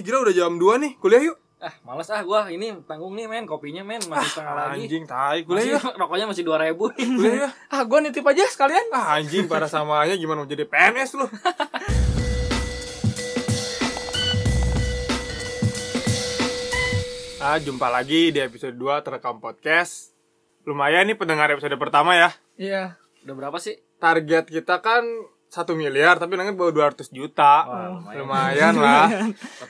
Ih gila udah jam 2 nih, kuliah yuk Ah, males ah gua ini tanggung nih men, kopinya men masih setengah lagi. Anjing, tai, kuliah Masih, yuk rokoknya masih 2000 nih. Kuliah yuk Ah, gua nitip aja sekalian. Ah anjing, pada samanya gimana mau jadi PNS lu Ah, jumpa lagi di episode 2 Terekam Podcast Lumayan nih pendengar episode pertama ya Iya. Udah berapa sih? Target kita kan 1 miliar, tapi nanti bawa 200 juta Wah, Lumayan lumayan. lah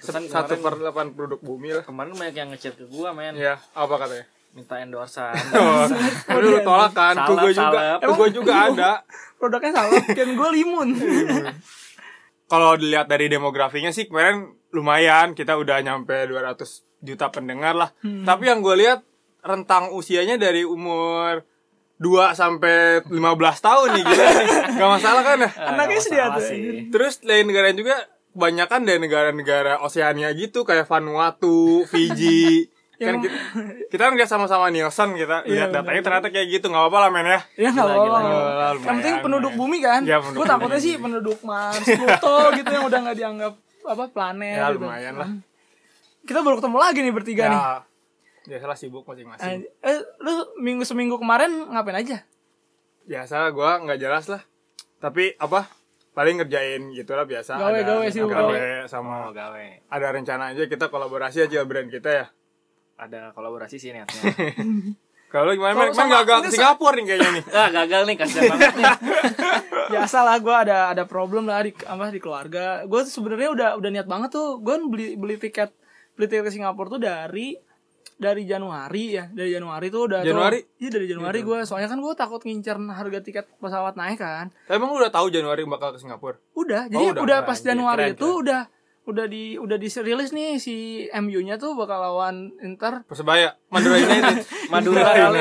Satu per 8 produk bumi lah kemarin banyak yang ngechat ke gua men, Iya, apa katanya? minta endorsean. Oh, tapi lu tolak kan, ke gue juga, salep. ke gue juga ada Produknya salah, kan gua limun. Kalau dilihat dari demografinya sih kemarin lumayan, kita udah nyampe 200 juta pendengar lah. Hmm. Tapi yang gue lihat rentang usianya dari umur 2 sampai 15 tahun nih nih. Gak masalah kan ya? Ah, Anaknya sih. Terus lain negara juga kebanyakan dari negara-negara Oseania gitu kayak Vanuatu, Fiji. kan kita, kita kan lihat sama-sama Nielsen kita lihat Iya, datanya ternyata kayak gitu nggak apa-apa lah men ya. Ya nggak apa-apa. Yang penting penduduk lumayan. bumi kan. Penduduk Gue takutnya bumi. sih penduduk Mars, Pluto gitu yang udah nggak dianggap apa planet. Ya gitu. lumayan lah. Kita baru ketemu lagi nih bertiga nih. Ya, biasalah sibuk masing-masing. Eh, eh, lu minggu seminggu kemarin ngapain aja? biasa gue nggak jelas lah tapi apa paling ngerjain gitu lah biasa Gawe, Ada- gawe sih, gawe gawe. sama Oh, gawe. ada rencana aja kita kolaborasi aja brand kita ya Ada kolaborasi sih niatnya. kalau lu gimana Kalau men gagal ke Singapura nih kayaknya nih ah, gagal nih kasihan banget nih. Biasa lah, gue ada ada problem lah di apa di keluarga. Gue sebenarnya udah udah niat banget tuh. Gue beli beli tiket beli tiket ke Singapura tuh dari dari Januari ya dari Januari tuh udah Januari? iya dari Januari gue soalnya kan gue takut ngincer harga tiket pesawat naik kan. Emang udah tahu Januari bakal ke Singapura? Udah, Oh, jadi udah. udah, Nah, pas Januari keren, itu udah udah di udah diserilis nih si MU-nya tuh bakal lawan Inter persebaya Madura United Madura kali.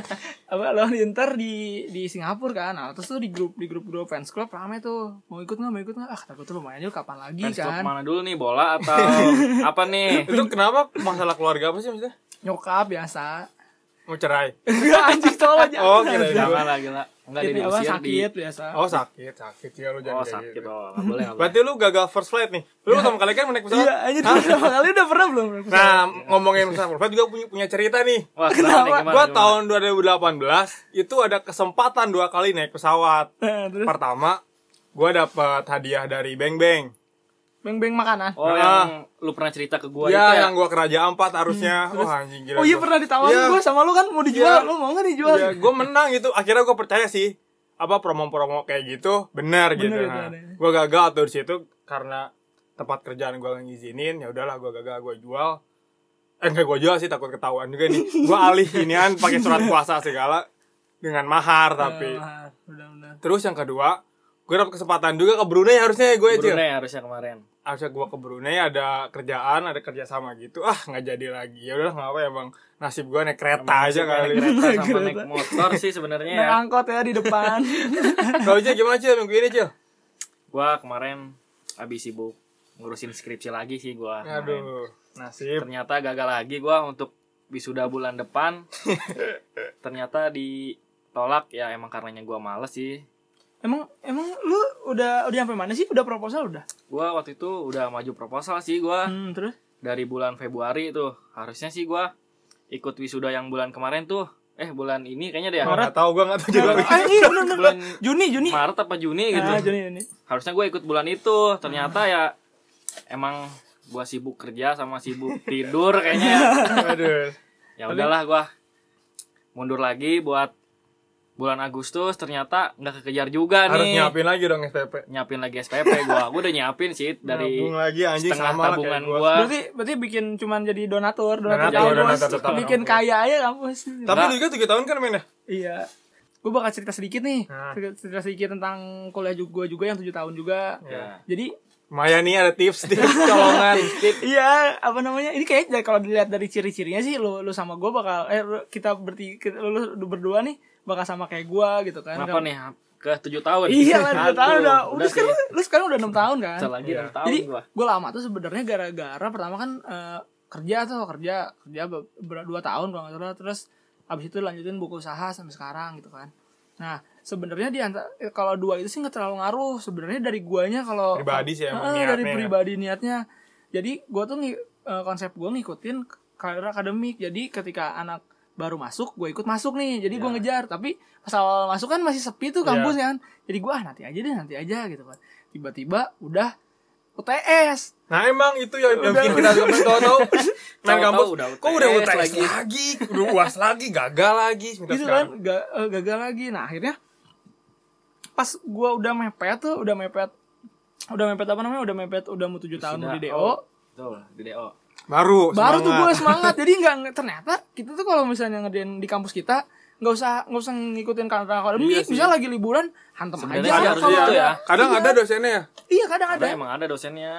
apa lawan Inter di di Singapura kan. Nah, terus tuh di grup di grup grup fans club rame tuh. Mau ikut nggak? Mau ikut nggak? Ah, kata gue tuh lumayan juga kapan lagi Fans club kan. mana dulu nih bola atau apa nih? itu kenapa masalah keluarga apa sih maksudnya Nyokap biasa. Mau cerai Enggak anjing tolong aja. Oh, kirain Jangan lah gila. Enggak Sakit, di apa, diusir di sakit biasa. oh sakit sakit ya lu jangan Oh, sakit gitu. oh, boleh. berarti lu gagal first flight nih lu sama kali kan naik pesawat Iya, anjir udah kali udah pernah belum? Nah, ngomongin pesawat first flight juga punya, punya cerita nih. Wah, kenapa? Gua tahun 2018 itu ada kesempatan dua kali naik pesawat. Nah, Pertama, gua dapat hadiah dari Beng Beng. Beng-beng makanan. Oh, Ah. yang lu pernah cerita ke gua ya, itu ya? yang gua kerajaan empat harusnya. Oh anjing gila. Oh iya gua. pernah ditawarin Iya. gue sama lu kan mau dijual, Iya. lu mau nggak dijual? Ya, gua menang itu. Akhirnya gua percaya sih apa promo-promo kayak gitu benar gitu. Bener, Nah, bener. gua gagal tuh di situ karena tempat kerjaan gua nggak ngizinin. Ya udahlah gua gagal gua jual. Eh enggak gua jual sih takut ketahuan juga nih. Gua alih inian pakai surat kuasa segala dengan mahar tapi. Ah, benar-benar. Terus yang kedua, gue dapet kesempatan juga ke Brunei harusnya gue aja. Brunei harusnya kemarin. Harusnya gue ke Brunei ada kerjaan, ada kerja sama gitu. Ah nggak jadi lagi. Ya udah nggak apa ya bang. Nasib gue naik kereta aja Naik kali. kereta sama Kereta. naik motor sih sebenarnya Naik ya. angkot ya di depan. Kalau aja gimana cil minggu ini cil? Gua kemarin habis sibuk ngurusin skripsi lagi sih gua. kemarin. Aduh, nasib. Ternyata gagal lagi gua untuk wisuda bulan depan. Ternyata ditolak ya emang karenanya gua males sih. Emang emang lu udah udah sampai mana sih? Udah proposal udah? Gua waktu itu udah maju proposal sih gua Hmm, terus? dari bulan Februari tuh. Harusnya sih gua ikut wisuda yang bulan kemarin tuh. Eh bulan ini kayaknya deh. ya. Nggak tahu gue nggak tahu juga. Ah, iya bener, bener. Bulan Juni, Juni. Maret apa Juni gitu. Ah, Juni, Juni. harusnya gue ikut bulan itu ternyata ya emang gua sibuk kerja sama sibuk tidur kayaknya ya. Aduh. ya udahlah gua mundur lagi buat bulan Agustus ternyata nggak kekejar juga Harus nih nyiapin lagi dong SPP. nyiapin lagi SPP gua gua udah nyiapin sih dari Nabung lagi anjing setengah sama tabungan gua. gua Berarti berarti bikin cuman jadi donatur, donatur, Donatur, donatur tetap bikin kampus. kaya aja kampus. Tapi lu juga tiga tahun kan main ya? Iya. Gue bakal cerita sedikit nih. Nah. Cerita, cerita sedikit tentang kuliah juga juga yang tujuh tahun juga. ya Jadi Maya nih ada tips tips colongan. Iya, apa namanya? Ini kayak dari- kalau dilihat dari ciri-cirinya sih lu lu sama gue bakal eh kita berti kita, lu, lu berdua nih bakal sama kayak gua gitu kan. kenapa nih ke tujuh tahun Iya lah, udah tahun udah. Udah udah sekarang sih. lu sekarang udah 6 tahun kan. Bentar lagi Iya. enam tahun Jadi gua gue lama tuh sebenarnya gara-gara pertama kan eh, kerja tuh kerja kerja be- ber- dua tahun kalau nggak salah terus abis itu lanjutin buku usaha sampai sekarang gitu kan. Nah sebenarnya di antara eh, kalau dua itu sih nggak terlalu ngaruh. Sebenarnya dari guanya kalau Pribadi sih emang Ah, dari ya. pribadi niatnya. Jadi gue tuh eh, konsep gue ngikutin kalender akademik. Jadi ketika anak baru masuk gue ikut masuk nih. Jadi gue Ya. ngejar. Tapi pas awal masuk kan masih sepi tuh kampus Iya. kan. Jadi gue ah nanti aja deh nanti aja gitu kan. Tiba-tiba udah UTS Nah emang itu yang, yang Udah, bikin kita tahu tahu. Main Tahu-tahu kampus. udah kok udah UTS lagi. lagi, udah uas lagi, gagal lagi, gitu kan. Eh, gagal lagi. Nah akhirnya pas gua udah mepet tuh udah mepet udah mepet apa namanya udah mepet udah mau tujuh tahun Sudah. di DO Oh, Tuh, di DO. Baru, baru tuh gue semangat. semangat jadi nggak ternyata kita tuh kalau misalnya ngerjain di kampus kita nggak usah nggak usah ngikutin kalender akademik Iya sih. bisa lagi liburan hantem Sebenarnya aja harus kalau gitu ada- ya. Kadang Iya. ada dosennya ya. iya kadang ada Ada emang ada dosennya.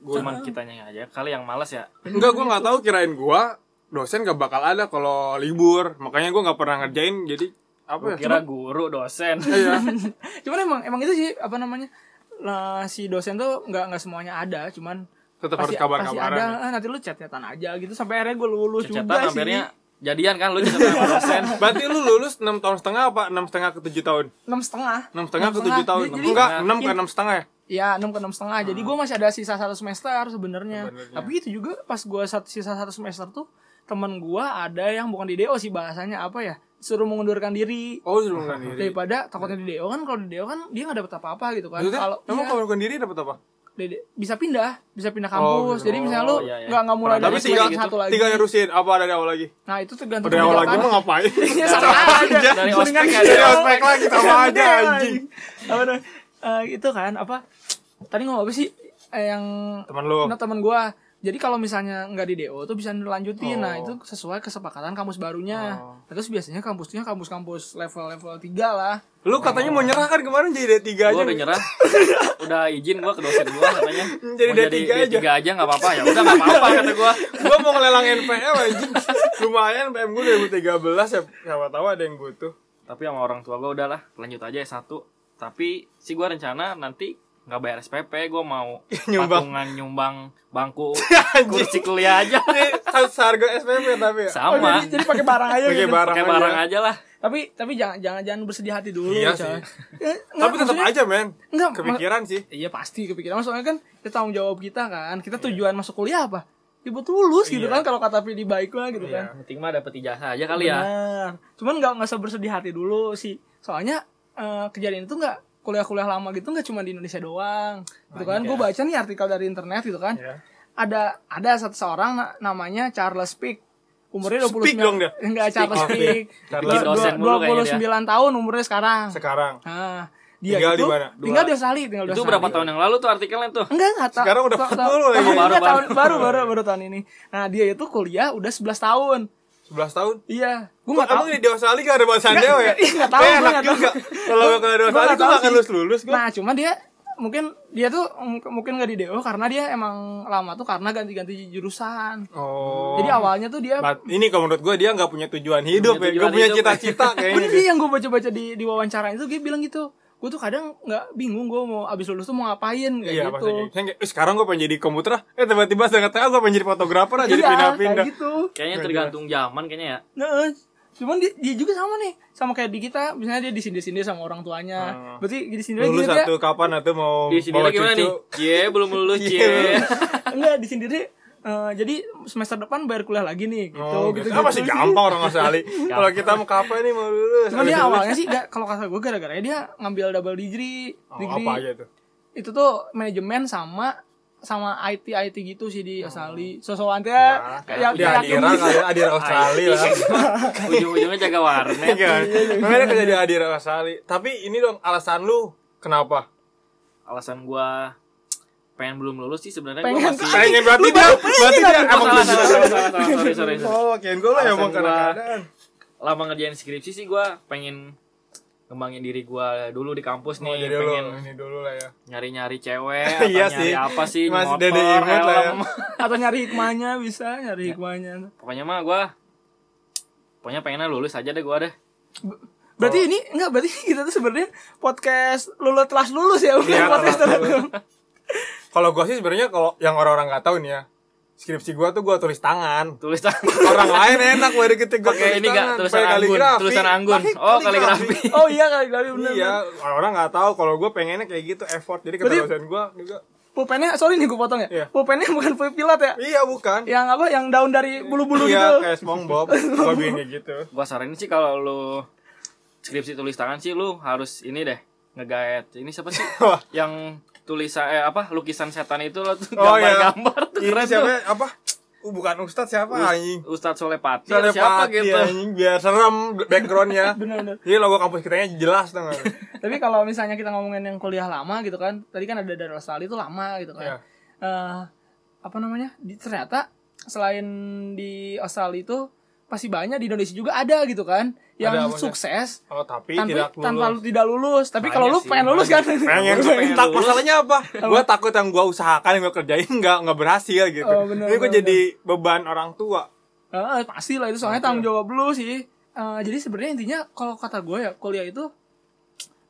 Cuman kitanya aja kali yang malas ya. Enggak, gua nggak tahu kirain gua dosen gak bakal ada kalau libur. Makanya gua nggak pernah ngerjain. Jadi apa ya? Kira guru dosen. Iya. cuman emang emang itu sih apa namanya nah, si dosen tuh nggak nggak semuanya ada cuman Tetap harus kabar-kabaran. ada ya. ah, nanti lu chat-chatan aja gitu sampai akhirnya gue lulus juga Cecetan sih akhirnya jadian kan lu cecetan sama dosen. Berarti lu lulus 6 tahun setengah apa 6 setengah ke 7 tahun? enam setengah 6 setengah ke Enam 7 tahun. Jadi- Enggak, jadi- 6 ke 6 setengah ya? ya enam ke enam setengah jadi gue masih ada sisa satu semester sebenarnya Sebenarnya. tapi itu juga pas gue sisa satu semester tuh teman gue ada yang bukan di DO sih bahasanya apa ya suruh mengundurkan diri Oh, suruh mengundurkan diri. daripada takutnya di DO kan kalau di DO kan dia nggak dapet apa-apa gitu kan kalau emang iya, kalau mengundurkan diri dapat apa? di- bisa pindah bisa pindah Oh, kampus gitu. jadi misalnya lu Oh, iya, iya. nggak nggak mulai dari tinggal semester satu lagi tinggal nerusin apa dari awal lagi? nah itu tergantung Dari awal lagi mau ngapain? Iya, sama aja Dari ospek gitu. aja. Dari ospek lagi sama aja anjing. apa? Eh, itu kan apa tadi ngomong apa sih Eh, yang Temen lu. nah, teman gua jadi kalau misalnya nggak di DO tuh bisa dilanjutin nah Oh. itu sesuai kesepakatan kampus barunya Oh. Nah, terus biasanya kampusnya kampus-kampus level-level 3 lah Lu katanya mau nyerah kan kemarin jadi D3 aja. Gua udah nyerah. udah izin gua ke dosen gua katanya. Jadi Mau D3 aja. D3 aja enggak apa-apa ya. Udah enggak apa-apa kata gua. gua mau ngelelang NPM anjing. Lumayan PM gua 2013 ya. Siapa tahu ada yang butuh. Tapi sama orang tua gua udahlah, lanjut aja S1. Tapi sih gua rencana nanti nggak bayar SPP, gua mau Nyumbang. patungan nyumbang bangku kursi kuliah aja. Ini seharga SPP tapi ya. Oh, Sama. jadi, jadi pakai barang aja Pakai gitu. barang Pakai aja. barang aja lah. tapi tapi jangan jangan jangan bersedih hati dulu Iya coy. sih. Ya, Tapi nggak, tetap aja men. Enggak, Kepikiran sih. Iya pasti kepikiran soalnya kan itu tanggung jawab kita kan. Kita tujuan masuk kuliah apa? Ya buat lulus gitu Iya. kan kalau kata Vidi baik lah gitu Iya. kan. Penting mah dapet ijazah aja kali ya. Benar. Cuman nggak nggak usah bersedih hati dulu sih. Soalnya eh, kejadian itu nggak kuliah-kuliah lama gitu nggak cuma di Indonesia doang. Gitu kan. Gue ya. baca nih artikel dari internet gitu kan. Iya. Ada ada satu seorang na- namanya Charles Pick. Umurnya 29 Speak dong dia. Enggak Charles Oh, Pick. Charles Dua- Pick. Dosen dua- mulu kayaknya 29 tahun umurnya sekarang. Sekarang. Nah, dia Tinggal itu di mana? tinggal Dua- di Australia, tinggal di Itu Australia. berapa tahun yang lalu tuh artikelnya tuh? Enggak, enggak tahu. Sekarang udah Tahu- 40 tahu- lagi. Baru- baru baru baru tahun ini. Nah, dia itu kuliah udah 11 tahun. 11 tahun. Iya, gua Gua enggak tahu. Emang di Australia gak ada bahasa Dewa ya? Iya, tahu, Eh, gua enak juga. Kalau Gua Australia nggak gua tahu gak akan lulus-lulus gua. Nah, cuma dia mungkin dia tuh mungkin nggak di DO karena dia emang lama tuh karena ganti-ganti jurusan. Oh. Jadi awalnya tuh dia But ini kalau menurut gue dia nggak punya tujuan hidup Punya ya. tujuan Gak punya cita-cita kayaknya. Bener sih yang gue baca-baca di di wawancara itu dia bilang gitu. Gue tuh kadang nggak bingung gue mau abis lulus tuh mau ngapain kayak Iya gitu. pasti. Saya kayak, "Eh, sekarang gue pengen jadi komputer ah." Eh tiba-tiba setengah-tengah gue pengen jadi fotografer aja jadi Iya, pindah-pindah. kayak gitu. Kayaknya tergantung zaman kayaknya ya. Nah, cuman dia, dia juga sama nih, sama kayak di kita, misalnya dia disindir-sindir sama orang tuanya. Hmm. Berarti disindir lagi Lulus gitu satu kapan atau mau Di sini bawa gimana nih? Cie, belum lulus, Iya. cie. Enggak, disindir eh, jadi semester depan bayar kuliah lagi nih gitu Oh, gitu, gitu. Ah, masih gampang orang Australia. Kalau kita mau kapan nih mau lulus? Cuman dia Habis awalnya sih gak, kalau kata gue gara-gara dia ngambil double degree. Oh, degree apa aja tuh? itu tuh manajemen sama sama IT IT gitu sih di Australia. Sosokan teh Nah, kayak di Adira kali Adira Australia lah. Ujung-ujungnya jaga warnet. Iya. Makanya kerja di Adira Australia. Tapi ini dong alasan lu kenapa? Alasan gua pengen belum lulus sih sebenarnya gua Pengen- masih Pengen berarti dia berarti dia Oh, emang salah, salah, salah, salah, salah, sorry, sorry, sorry. Oh, kian gue lah emang gua- keadaan. lama ngerjain skripsi sih gua pengen ngembangin diri gua dulu di kampus Oh, nih lu pengen ini dulu lah ya. nyari-nyari cewek atau Iya nyari sih. apa sih Masih motor, Dede Imut lah ya. helm. atau nyari hikmahnya bisa Ya. nyari hikmahnya. pokoknya mah gua pokoknya pengennya lulus aja deh gua deh Berarti Oh. ini enggak berarti kita tuh sebenarnya podcast lulus telah lulus ya bukan Iya, podcast telah telah Kalau gua sih sebenarnya kalau yang orang-orang nggak tahu nih ya, skripsi gua tuh gua tulis tangan. tulis tangan Orang lain enak gue gua Pakai tulis ini tangan. Tulisan Pakai anggun, kaligrafi. tulisan anggun. Pakai Oh, kaligrafi. Oh iya kali kali bener. Iya, orang-orang nggak tahu kalau gua pengennya kayak gitu effort. Jadi kata dosen gua juga pulpennya sorry nih gue potong ya Iya. pulpennya bukan pulpen pilot ya Iya bukan. yang apa yang daun dari bulu-bulu Iya gitu kayak SpongeBob. Gua bikin kayak gitu. Gua saranin sih kalau lu skripsi tulis tangan sih lu harus ini deh ngegaet. Ini siapa sih? Yang tulisan eh apa lukisan setan itu lo tuh Oh, iya. gambar-gambar tuh Ini keren siapa? tuh. Apa? Uh, bukan Ustadz siapa anjing? Ustadz Solepati Soalnya siapa Pati, gitu. anjing biar serem backgroundnya. Jadi logo kampus kitanya jelas tuh tapi kalau misalnya kita ngomongin yang kuliah lama gitu kan tadi kan ada dari Australia itu lama gitu Iya. kan Eh, apa namanya di, ternyata selain di Australia itu pasti banyak di Indonesia juga ada gitu kan yang Ada sukses Oh tapi tanpa tidak tanpa lu lulus. tidak lulus tapi Banyak kalau lu sih, pengen lulus kan Pengen, pengen tak lulus. masalahnya apa? Gue takut yang gue usahakan yang gue kerjain nggak nggak berhasil gitu. Oh, bener, Jadi gue jadi beban orang tua. Eh, pasti lah itu soalnya tanggung jawab lu sih. Eh, jadi sebenarnya intinya kalau kata gue ya kuliah itu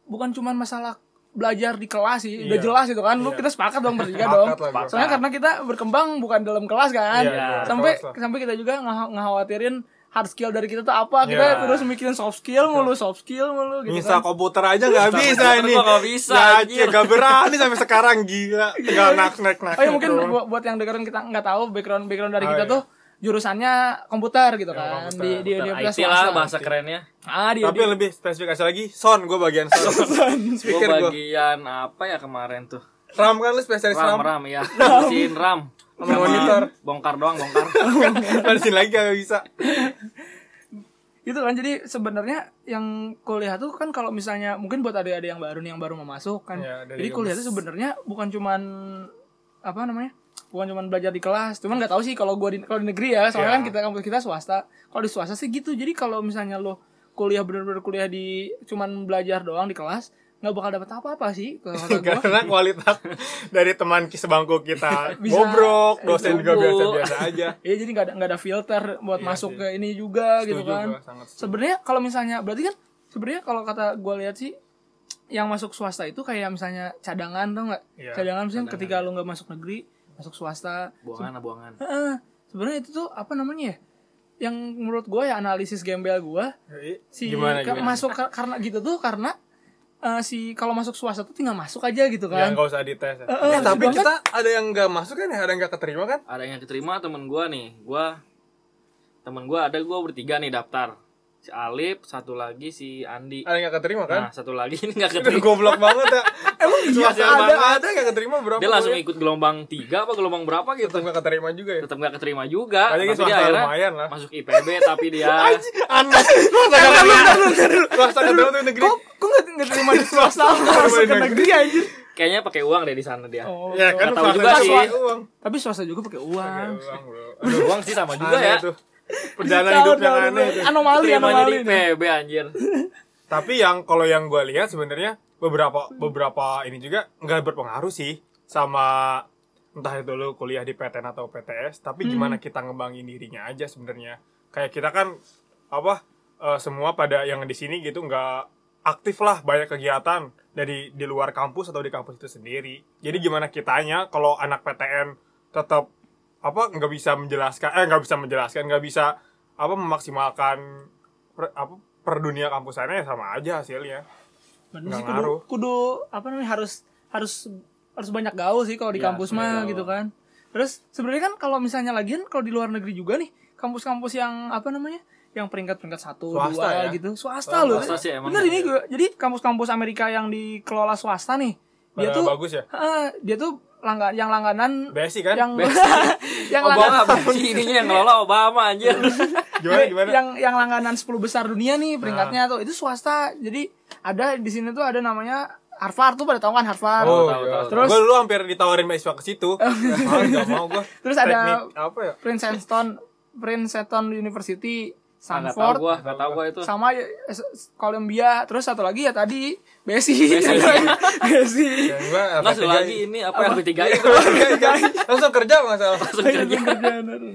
bukan cuman masalah belajar di kelas sih, udah Iya. jelas itu kan. Lu Iya. kita sepakat dong bertiga dong. lah gua. Soalnya karena kita berkembang bukan dalam kelas kan. Iya, iya, sampai kelas sampai kita juga ngah- ngekhawatirin hard skill dari kita tuh apa. Kita Iya. terus mikirin soft skill mulu, soft skill mulu gitu Bisa kan. komputer aja nggak Bisa ini. nggak bisa, Ya, nggak berani sampai sekarang gila. Tinggal nak nak nak. Oh ya mungkin buat, buat yang dengerin kita nggak tahu background background dari Oh, kita iya. tuh jurusannya komputer gitu Ya, kan komputer. di di universitas IT lah bahasa kerennya. Ah, di, Tapi di- lebih spesifikasi lagi, son gue bagian son. Gue Speaker gue. bagian apa ya kemarin tuh? Ram kan lu spesialis Ram ram. ram ya. Bersihin ram. Sama monitor. Bongkar doang bongkar. Sini lagi gak bisa. itu kan jadi sebenarnya yang kuliah tuh kan kalau misalnya mungkin buat adik-adik yang baru nih yang baru mau masuk kan Ya, dari jadi kuliah tuh sebenarnya bukan cuman apa namanya bukan cuman belajar di kelas cuman nggak tahu sih kalau gua di kalau di negeri ya soalnya Ya. kan kita kampus kita swasta kalau di swasta sih gitu jadi kalau misalnya lo kuliah bener-bener kuliah di cuman belajar doang di kelas nggak bakal dapet apa-apa sih Karena kualitas dari teman sebangku kita Bisa. bobrok, dosen juga biasa-biasa aja. Iya jadi nggak ada nggak ada filter buat Iya masuk sih. ke ini juga gitu Setuju kan. sangat setuju. Sebenarnya kalau misalnya berarti kan sebenarnya kalau kata gue lihat sih yang masuk swasta itu kayak misalnya cadangan tuh nggak? Iya, cadangan misalnya ketika lu nggak masuk negeri masuk swasta. Buangan buangan. Heeh. sebenarnya itu tuh apa namanya ya? Yang menurut gue ya analisis gembel gue si gimana gimana? masuk ka- karena gitu tuh karena eh, si kalau masuk swasta tuh tinggal masuk aja gitu Ya kan. nggak usah dites. Ya. Eh, Eh, tapi kita ada yang nggak masuk kan ya, ada yang nggak keterima kan? Ada yang keterima temen gua nih. Gua temen gua ada gua bertiga nih daftar. Si Alip, satu lagi si Andi. Ada yang nggak keterima kan? Nah, satu lagi ini nggak Itu keterima. goblok banget ya. Emang iya ada banget ada yang nggak keterima berapa? Dia langsung ikut gelombang tiga apa gelombang berapa gitu. Tetap nggak keterima juga ya. Tetap nggak keterima juga. Tapi dia akhirnya lumayan lah. masuk IPB tapi dia Aneh. Swasta nggak keterima. Swasta nggak keterima tuh negeri. Kok nggak terima di swasta masuk ke negeri anjir? kayaknya pakai uang deh di sana dia. Oh, Ya kan tahu juga sih. pakai uang. Tapi swasta juga pakai uang. Pakai uang, bro. Aduh, uang sih sama juga Aneh ya. tuh. Perjalanan hidup yang aneh. Anomali, anomali. di IPB anjir. Tapi yang kalau yang gue lihat sebenarnya beberapa beberapa ini juga nggak berpengaruh sih sama entah itu lu kuliah di PTN atau PTS, tapi gimana kita ngembangin dirinya aja sebenarnya. Kayak kita kan apa eh, semua pada yang di sini gitu nggak aktif lah banyak kegiatan dari di luar kampus atau di kampus itu sendiri. Jadi gimana kitanya kalau anak PTN tetap apa nggak bisa menjelaskan eh nggak bisa menjelaskan nggak bisa apa memaksimalkan per, apa per dunia kampusannya ya sama aja hasilnya Bener Nggak sih kudu, kudu apa namanya harus harus harus banyak gaul sih kalau di Ya, kampus mah gaul. gitu kan. Terus sebenarnya kan kalau misalnya lagian kalau di luar negeri juga nih kampus-kampus yang apa namanya yang peringkat-peringkat satu Swasta dua ya? gitu swasta loh. swasta sih emang Bener ya. ini gue jadi kampus-kampus Amerika yang dikelola swasta nih dia Pada tuh bagus ya eh, dia tuh langgan yang langganan basic kan? yang yang Obama langganan apa sih ininya yang ngelola Obama anjir. gimana gimana? yang yang langganan 10 besar dunia nih peringkatnya tuh itu swasta. Jadi ada di sini tuh ada namanya Harvard tuh pada tahu kan Harvard? Oh tahu, iya. tahu, tahu. gue dulu hampir ditawarin mahasiswa ke situ. Ah, mau gue Terus ada- Teknik apa ya? Princeton Princeton University Ah, Nggak tahu Stanford gua, nggak tahu gua itu. sama eh, Columbia terus satu lagi ya tadi Besi Besi gue Enggak satu lagi ini apa yang ketiga itu. langsung kerja nggak salah Langsung kerja.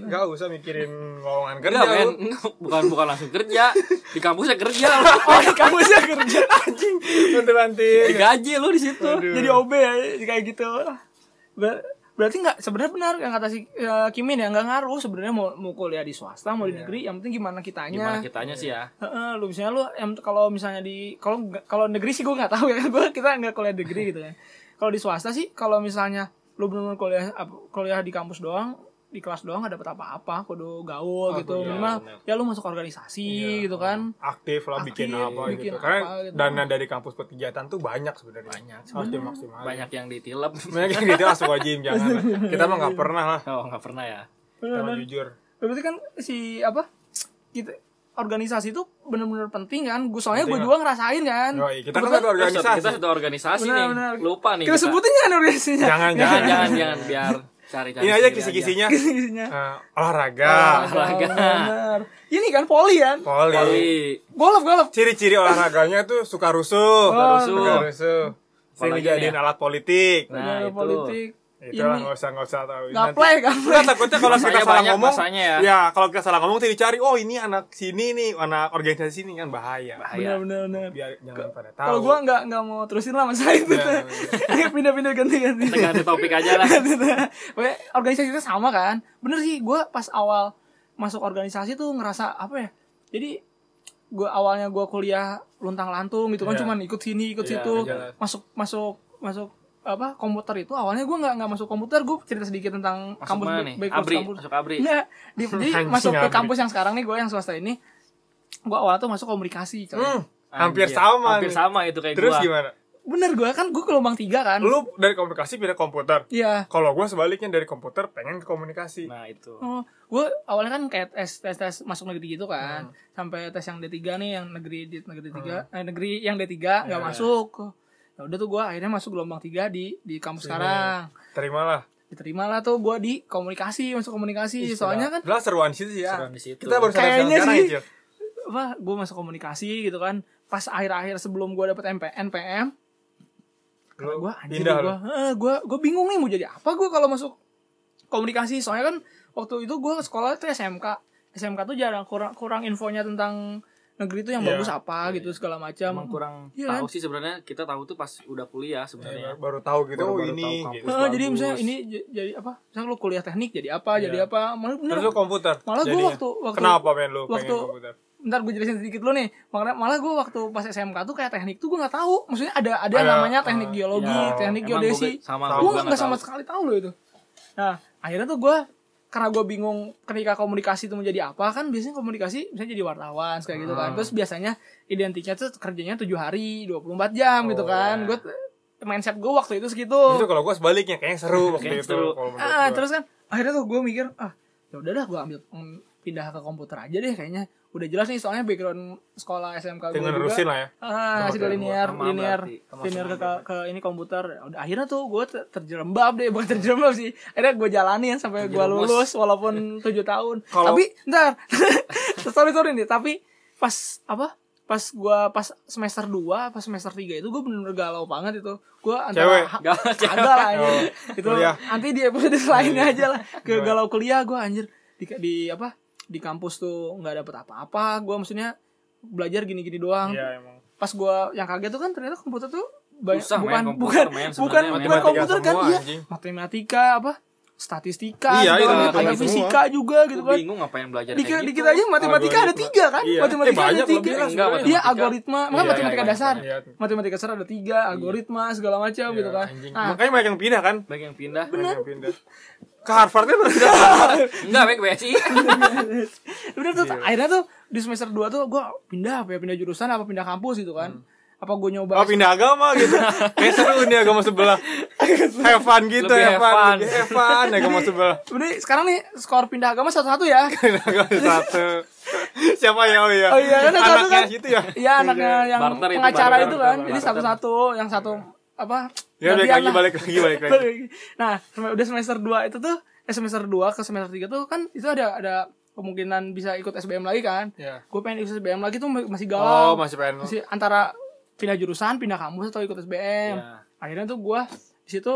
nggak usah mikirin lowongan kerja Enggak, men. lu. Bukan bukan langsung kerja. Di kampusnya kerja. oh di kampusnya kerja anjing bantu-bantu Digaji lu di situ. jadi OB ya kayak gitu Ber- berarti nggak sebenarnya benar yang kata si eh, Kimin ya nggak ngaruh sebenarnya mau mau kuliah di swasta mau di negeri yang penting gimana kitanya. Gimana kitanya sih ya? Heeh, lu misalnya lu em, kalau misalnya di kalau kalau negeri sih gue nggak tahu ya gue kita nggak kuliah negeri gitu kan kalau di swasta sih kalau misalnya lu bener-bener kuliah kuliah di kampus doang di kelas doang gak dapet apa-apa kudu gaul Oh, gitu. minimal bener. ya lu masuk organisasi Iya. gitu kan. Aktif lah bikin Aktif, apa bikin gitu. karena apa gitu. dana dari kampus buat kegiatan tuh banyak sebenarnya. Banyak. harus dimaksimalin banyak yang ditilep banyak yang gitu langsung wajib jangan lah. kita mah nggak pernah lah. Oh nggak pernah ya? Kita mah jujur. Berarti kan si apa kita organisasi itu bener-bener penting kan? Gue soalnya gue juga ngerasain kan. Yoi, kita kan satu organisasi kita satu organisasi. Benar, nih lupa nih kita sebutin kan organisasinya. Jangan. jangan jangan biar cari cari ini aja kisi-kisinya Isinya. eh, olahraga Olahraga. Bener. ini kan poli kan poli Poli golf golf ciri-ciri olahraganya tuh suka rusuh Oh, rusuh. suka rusuh sering dijadiin nih? alat politik Nah, Bener, itu. politik itulah ini nggak usah nggak usah tahu. Gaplek gaplek Enggak takutnya kalau kita salah ngomong ya. ya kalau kita salah ngomong tuh dicari oh ini anak sini nih anak organisasi sini kan bahaya. Bahaya. Bener bener bener biar jangan pada tahu. kalau gua nggak nggak mau terusin lah masalah itu. Iya, pindah-pindah ganti-ganti. Kita ganti topik aja lah. Pokoknya organisasi kita sama kan? Bener sih gue pas awal masuk organisasi tuh ngerasa apa ya jadi gue awalnya gue kuliah luntang lantung gitu kan Iya. cuman ikut sini ikut Iya, situ jelas. masuk masuk masuk apa komputer itu awalnya gue nggak nggak masuk komputer gue cerita sedikit tentang masuk kampus mana nih? Background abri kampus. masuk abri. Enggak, di, Anjing, masuk ke kampus yang sekarang nih gue yang swasta ini. Gue awalnya tuh masuk komunikasi coy. Hmm, hampir Anjir, sama hampir nih. sama itu kayak terus gua. gimana? Bener gue kan gue gelombang tiga kan. Lu dari komunikasi pindah komputer? Iya. Kalau gue sebaliknya dari komputer pengen ke komunikasi. Nah itu. Oh, gue awalnya kan kayak tes tes tes masuk negeri gitu Hmm. kan, sampai tes yang D3 nih yang negeri di negeri tiga, eh, negeri yang D3 nggak Ya. masuk. Ya udah tuh gue akhirnya masuk gelombang tiga di di kampus Sini. sekarang. terimalah Diterima lah tuh gue di komunikasi, masuk komunikasi. Soalnya kan lah seruan sih ya Seruan di situ. kita baru sadar Kayaknya sekarang sih. Cil. apa gue masuk komunikasi gitu kan. Pas akhir-akhir sebelum gue dapet MP, NPM, karena Lu gue anjir gue, gue gue bingung nih mau jadi apa gue kalau masuk komunikasi. Soalnya kan waktu itu gue sekolah tuh SMK, SMK tuh jarang kurang kurang infonya tentang negeri itu yang Iya. bagus apa gitu segala macam. emang kurang Iya tahu sih sebenarnya kita tahu tuh pas udah kuliah Ya, sebenarnya baru tahu gitu Baru- oh baru ini tahu gitu. jadi misalnya ini jadi apa? Misalnya lu kuliah teknik jadi apa? Iya. Jadi apa? Malah bener. terus lu komputer Malah gua jadinya. waktu- waktu- kenapa men lu pengen waktu- komputer Ntar gue jelasin sedikit dulu nih. Makanya malah gue waktu pas SMK tuh kayak teknik tuh gue nggak tahu. Maksudnya ada ada yang namanya teknik uh, geologi, ya, teknik emang geodesi. gue gua nggak sama sekali tahu loh itu. Nah akhirnya tuh gue karena gue bingung ketika komunikasi itu menjadi apa kan biasanya komunikasi misalnya jadi wartawan kayak gitu kan Hmm. terus biasanya identiknya tuh kerjanya 7 hari 24 jam gitu Oh, kan ya. gue mindset gue waktu itu segitu itu kalau gue sebaliknya kayaknya seru waktu itu seru. ah gua. terus kan akhirnya tuh gue mikir ah ya udah dah gue ambil mm, pindah ke komputer aja deh kayaknya. Udah jelas nih soalnya background sekolah SMK gue tinggal juga nerusin lah ya. Ah masih linear gua. Linear berarti. Linear ke, ke, ke ini komputer. Udah, akhirnya tuh gue ter- terjerembab deh bukan terjerembab sih. Akhirnya gue jalanin sampai gue lulus walaupun tujuh tahun. Kalau- tapi ntar sorry sorry nih tapi pas apa? Pas gue pas semester 2 pas semester 3 itu gue bener-bener galau banget itu. Gue Cewek? antara cewek. ada lah ini. Oh, itu kuliah. nanti di episode lainnya aja lah. Ke galau kuliah gue anjir. Di, di apa di kampus tuh nggak dapet apa-apa. Gue maksudnya belajar gini-gini doang. Iya emang. Pas gua yang kaget tuh kan ternyata komputer tuh banyak Susah, bukan men, komputer, bukan men, bukan bukan komputer kan iya. matematika apa statistika Iya, segala itu macam, matematika ada semua. fisika juga gitu kan. bingung ngapain belajar dikit kayak dikit gitu. aja matematika ada tiga kan? Iya. matematika Eh, banyak ada tiga. Enggak, matematika. algoritma. Makanya Iya, matematika iya, dasar. iya. matematika dasar ada tiga algoritma segala macam gitu Iya, kan. anjing. nah. Makanya banyak yang pindah kan? Baik yang pindah. banyak yang pindah. Ke Harvard kan? Berarti Enggak, baik BSI. udah tuh akhirnya tuh di semester 2 tuh gua pindah apa ya pindah jurusan apa pindah kampus gitu kan apa gue nyoba oh pindah agama gitu kayak seru nih agama sebelah have fun gitu Lebih have fun fun. lebih have fun agama sebelah Udah sekarang nih skor pindah agama satu-satu ya. satu siapa ya oh iya Oh iya kan satu anaknya kan. gitu ya Iya anaknya yang Barter itu, pengacara barter, itu kan. barter. Jadi satu-satu, yang satu apa? ya balik lagi balik lagi balik lagi Nah, udah semester 2 itu tuh eh semester 2 ke semester 3 tuh kan itu ada ada kemungkinan bisa ikut SBM lagi kan. ya Gue pengen ikut SBM lagi tuh masih oh galau. masih pengen masih antara pindah jurusan, pindah kampus atau ikut SBM. Iya. Akhirnya tuh gua di situ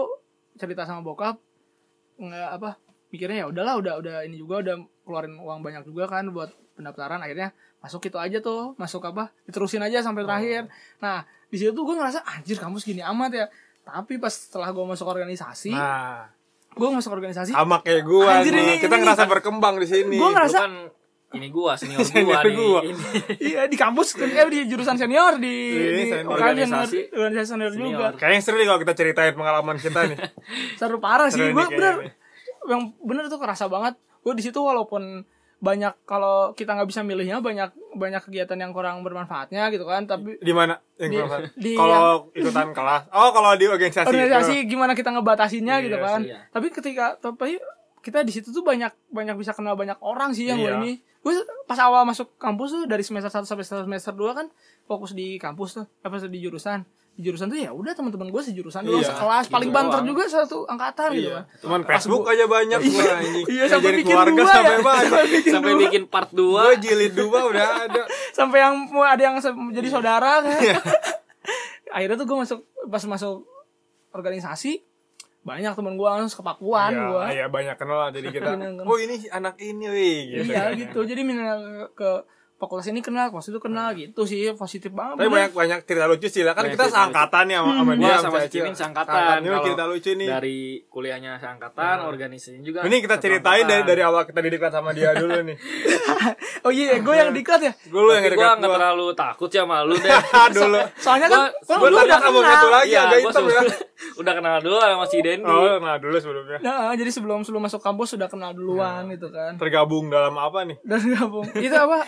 cerita sama bokap nggak apa mikirnya ya udahlah udah udah ini juga udah keluarin uang banyak juga kan buat pendaftaran. Akhirnya masuk itu aja tuh masuk apa diterusin aja sampai terakhir. Nah di situ tuh gue ngerasa anjir kamu segini amat ya. Tapi pas setelah gue masuk organisasi nah. gue masuk organisasi sama kayak ini- kita ini- ngerasa berkembang di sini. Gua ngerasa- kan ini gua senior Senior gua nih. gua. Ini. iya di kampus kan eh, di jurusan senior di, Ini di senior. Organisasi. senior- organisasi senior Senior. juga Kayaknya seru nih kalau kita ceritain pengalaman kita nih. seru parah sih Seru kayaknya bener nih. yang bener tuh kerasa banget gue di situ walaupun banyak kalau kita nggak bisa milihnya banyak banyak kegiatan yang kurang bermanfaatnya gitu kan tapi Di mana? Yang Di- Kalau ikutan kelas. Oh, kalau di organisasi. organisasi itu. gimana kita ngebatasinnya Iya gitu kan iya. tapi ketika tapi kita di situ tuh banyak banyak bisa kenal banyak orang sih yang gue Iya. ini gue pas awal masuk kampus tuh dari semester 1 sampai semester 2 kan fokus di kampus tuh apa tuh di jurusan di jurusan tuh ya udah teman-teman gue sejurusan doang Iya, sekelas paling gitu banter doang. juga satu angkatan gitu Iya. kan Cuman Facebook gua- aja banyak gua anjing. Iya, sampai bikin keluarga dua sampai ya. Sampai bikin Sampai dua. bikin part 2 Gua jilid dua udah ada. sampai yang mau ada yang jadi saudara kan akhirnya tuh gue masuk pas masuk organisasi banyak temen gue langsung kepakuan Iya, gue iya banyak kenal lah jadi kita. Oh, ini anak ini wih gitu. iya gitu jadi minta ke fakultas ini kenal fakultas itu kenal gitu sih positif banget Tapi banyak banyak cerita lucu sih lah kan Banyak kita seangkatan ya sama, sama Gua dia sama si. Cimin seangkatan. Ini Kalau cerita lucu nih. dari kuliahnya seangkatan, organisasinya juga. Ini kita ceritain dari dari awal kita didiklat sama dia dulu nih. oh iya gue yang diklat ya Gue lu yang dekat gua. nggak terlalu takut sih sama lu deh. dulu. soalnya kan Gua- Gua lu tanya udah sama kenal satu lagi Iya, agak hitam ya. udah kenal dulu sama si Dendi. Oh, nah dulu sebelumnya. Nah, jadi sebelum sebelum masuk kampus sudah kenal duluan gitu kan Tergabung dalam apa nih? dan gabung itu apa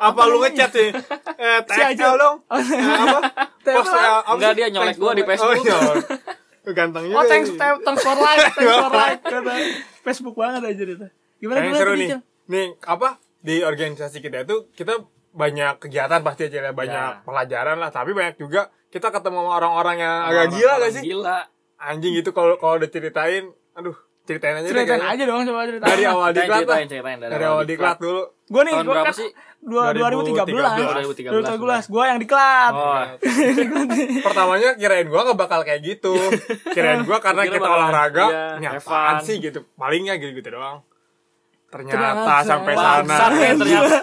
Apa lu ngechat sih? Eh. TXL dong. Oh, Eh, apa? Post Enggak, dia nyolek gua di Oh, Facebook. iya. Ganteng juga. oh thanks thanks for like thanks for like Facebook banget aja itu gimana gimana seru nih. Nih, apa? Di organisasi kita itu kita banyak kegiatan pasti aja ya, banyak Ya. pelajaran lah, tapi banyak juga kita ketemu orang-orang yang agak gila gak sih? Gila. Anjing itu kalau kalau diceritain, aduh, ceritain aja ceritain aja dong coba ceritain Dari awal diklat lah. ceritain, ceritain Dari awal diklat dulu. gue nih Tahun gue berapa kan sih? dua 2013. 2013 2013 gue yang diklat Oh, Pertamanya kirain gua gak bakal kayak gitu. Kirain gua karena Kira kita olahraga, iya, ini have apaan fun. sih gitu. Palingnya gitu-gitu doang. Ternyata, Ternyata. sampai sana ya, ternyata.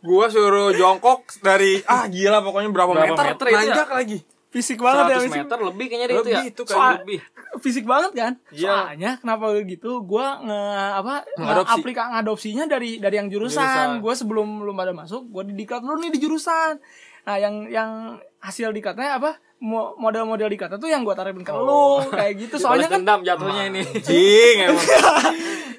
gua suruh jongkok dari ah gila pokoknya berapa, Berapa meter, meter ya? nanjak lagi. Fisik banget ya 100 fisik, meter lebih kayaknya dia itu ya. Lebih itu kan. Soal- lebih. fisik banget kan Iya. soalnya kenapa gitu gue nge apa Mengadopsi. aplika ngadopsinya dari dari yang jurusan, Jurusan. gue sebelum belum ada masuk gue diklat dulu nih di jurusan nah yang yang hasil diklatnya apa mo- model-model diklatnya tuh yang gue tarik ke lu kayak gitu soalnya kan dendam jatuhnya ini. Jing emang.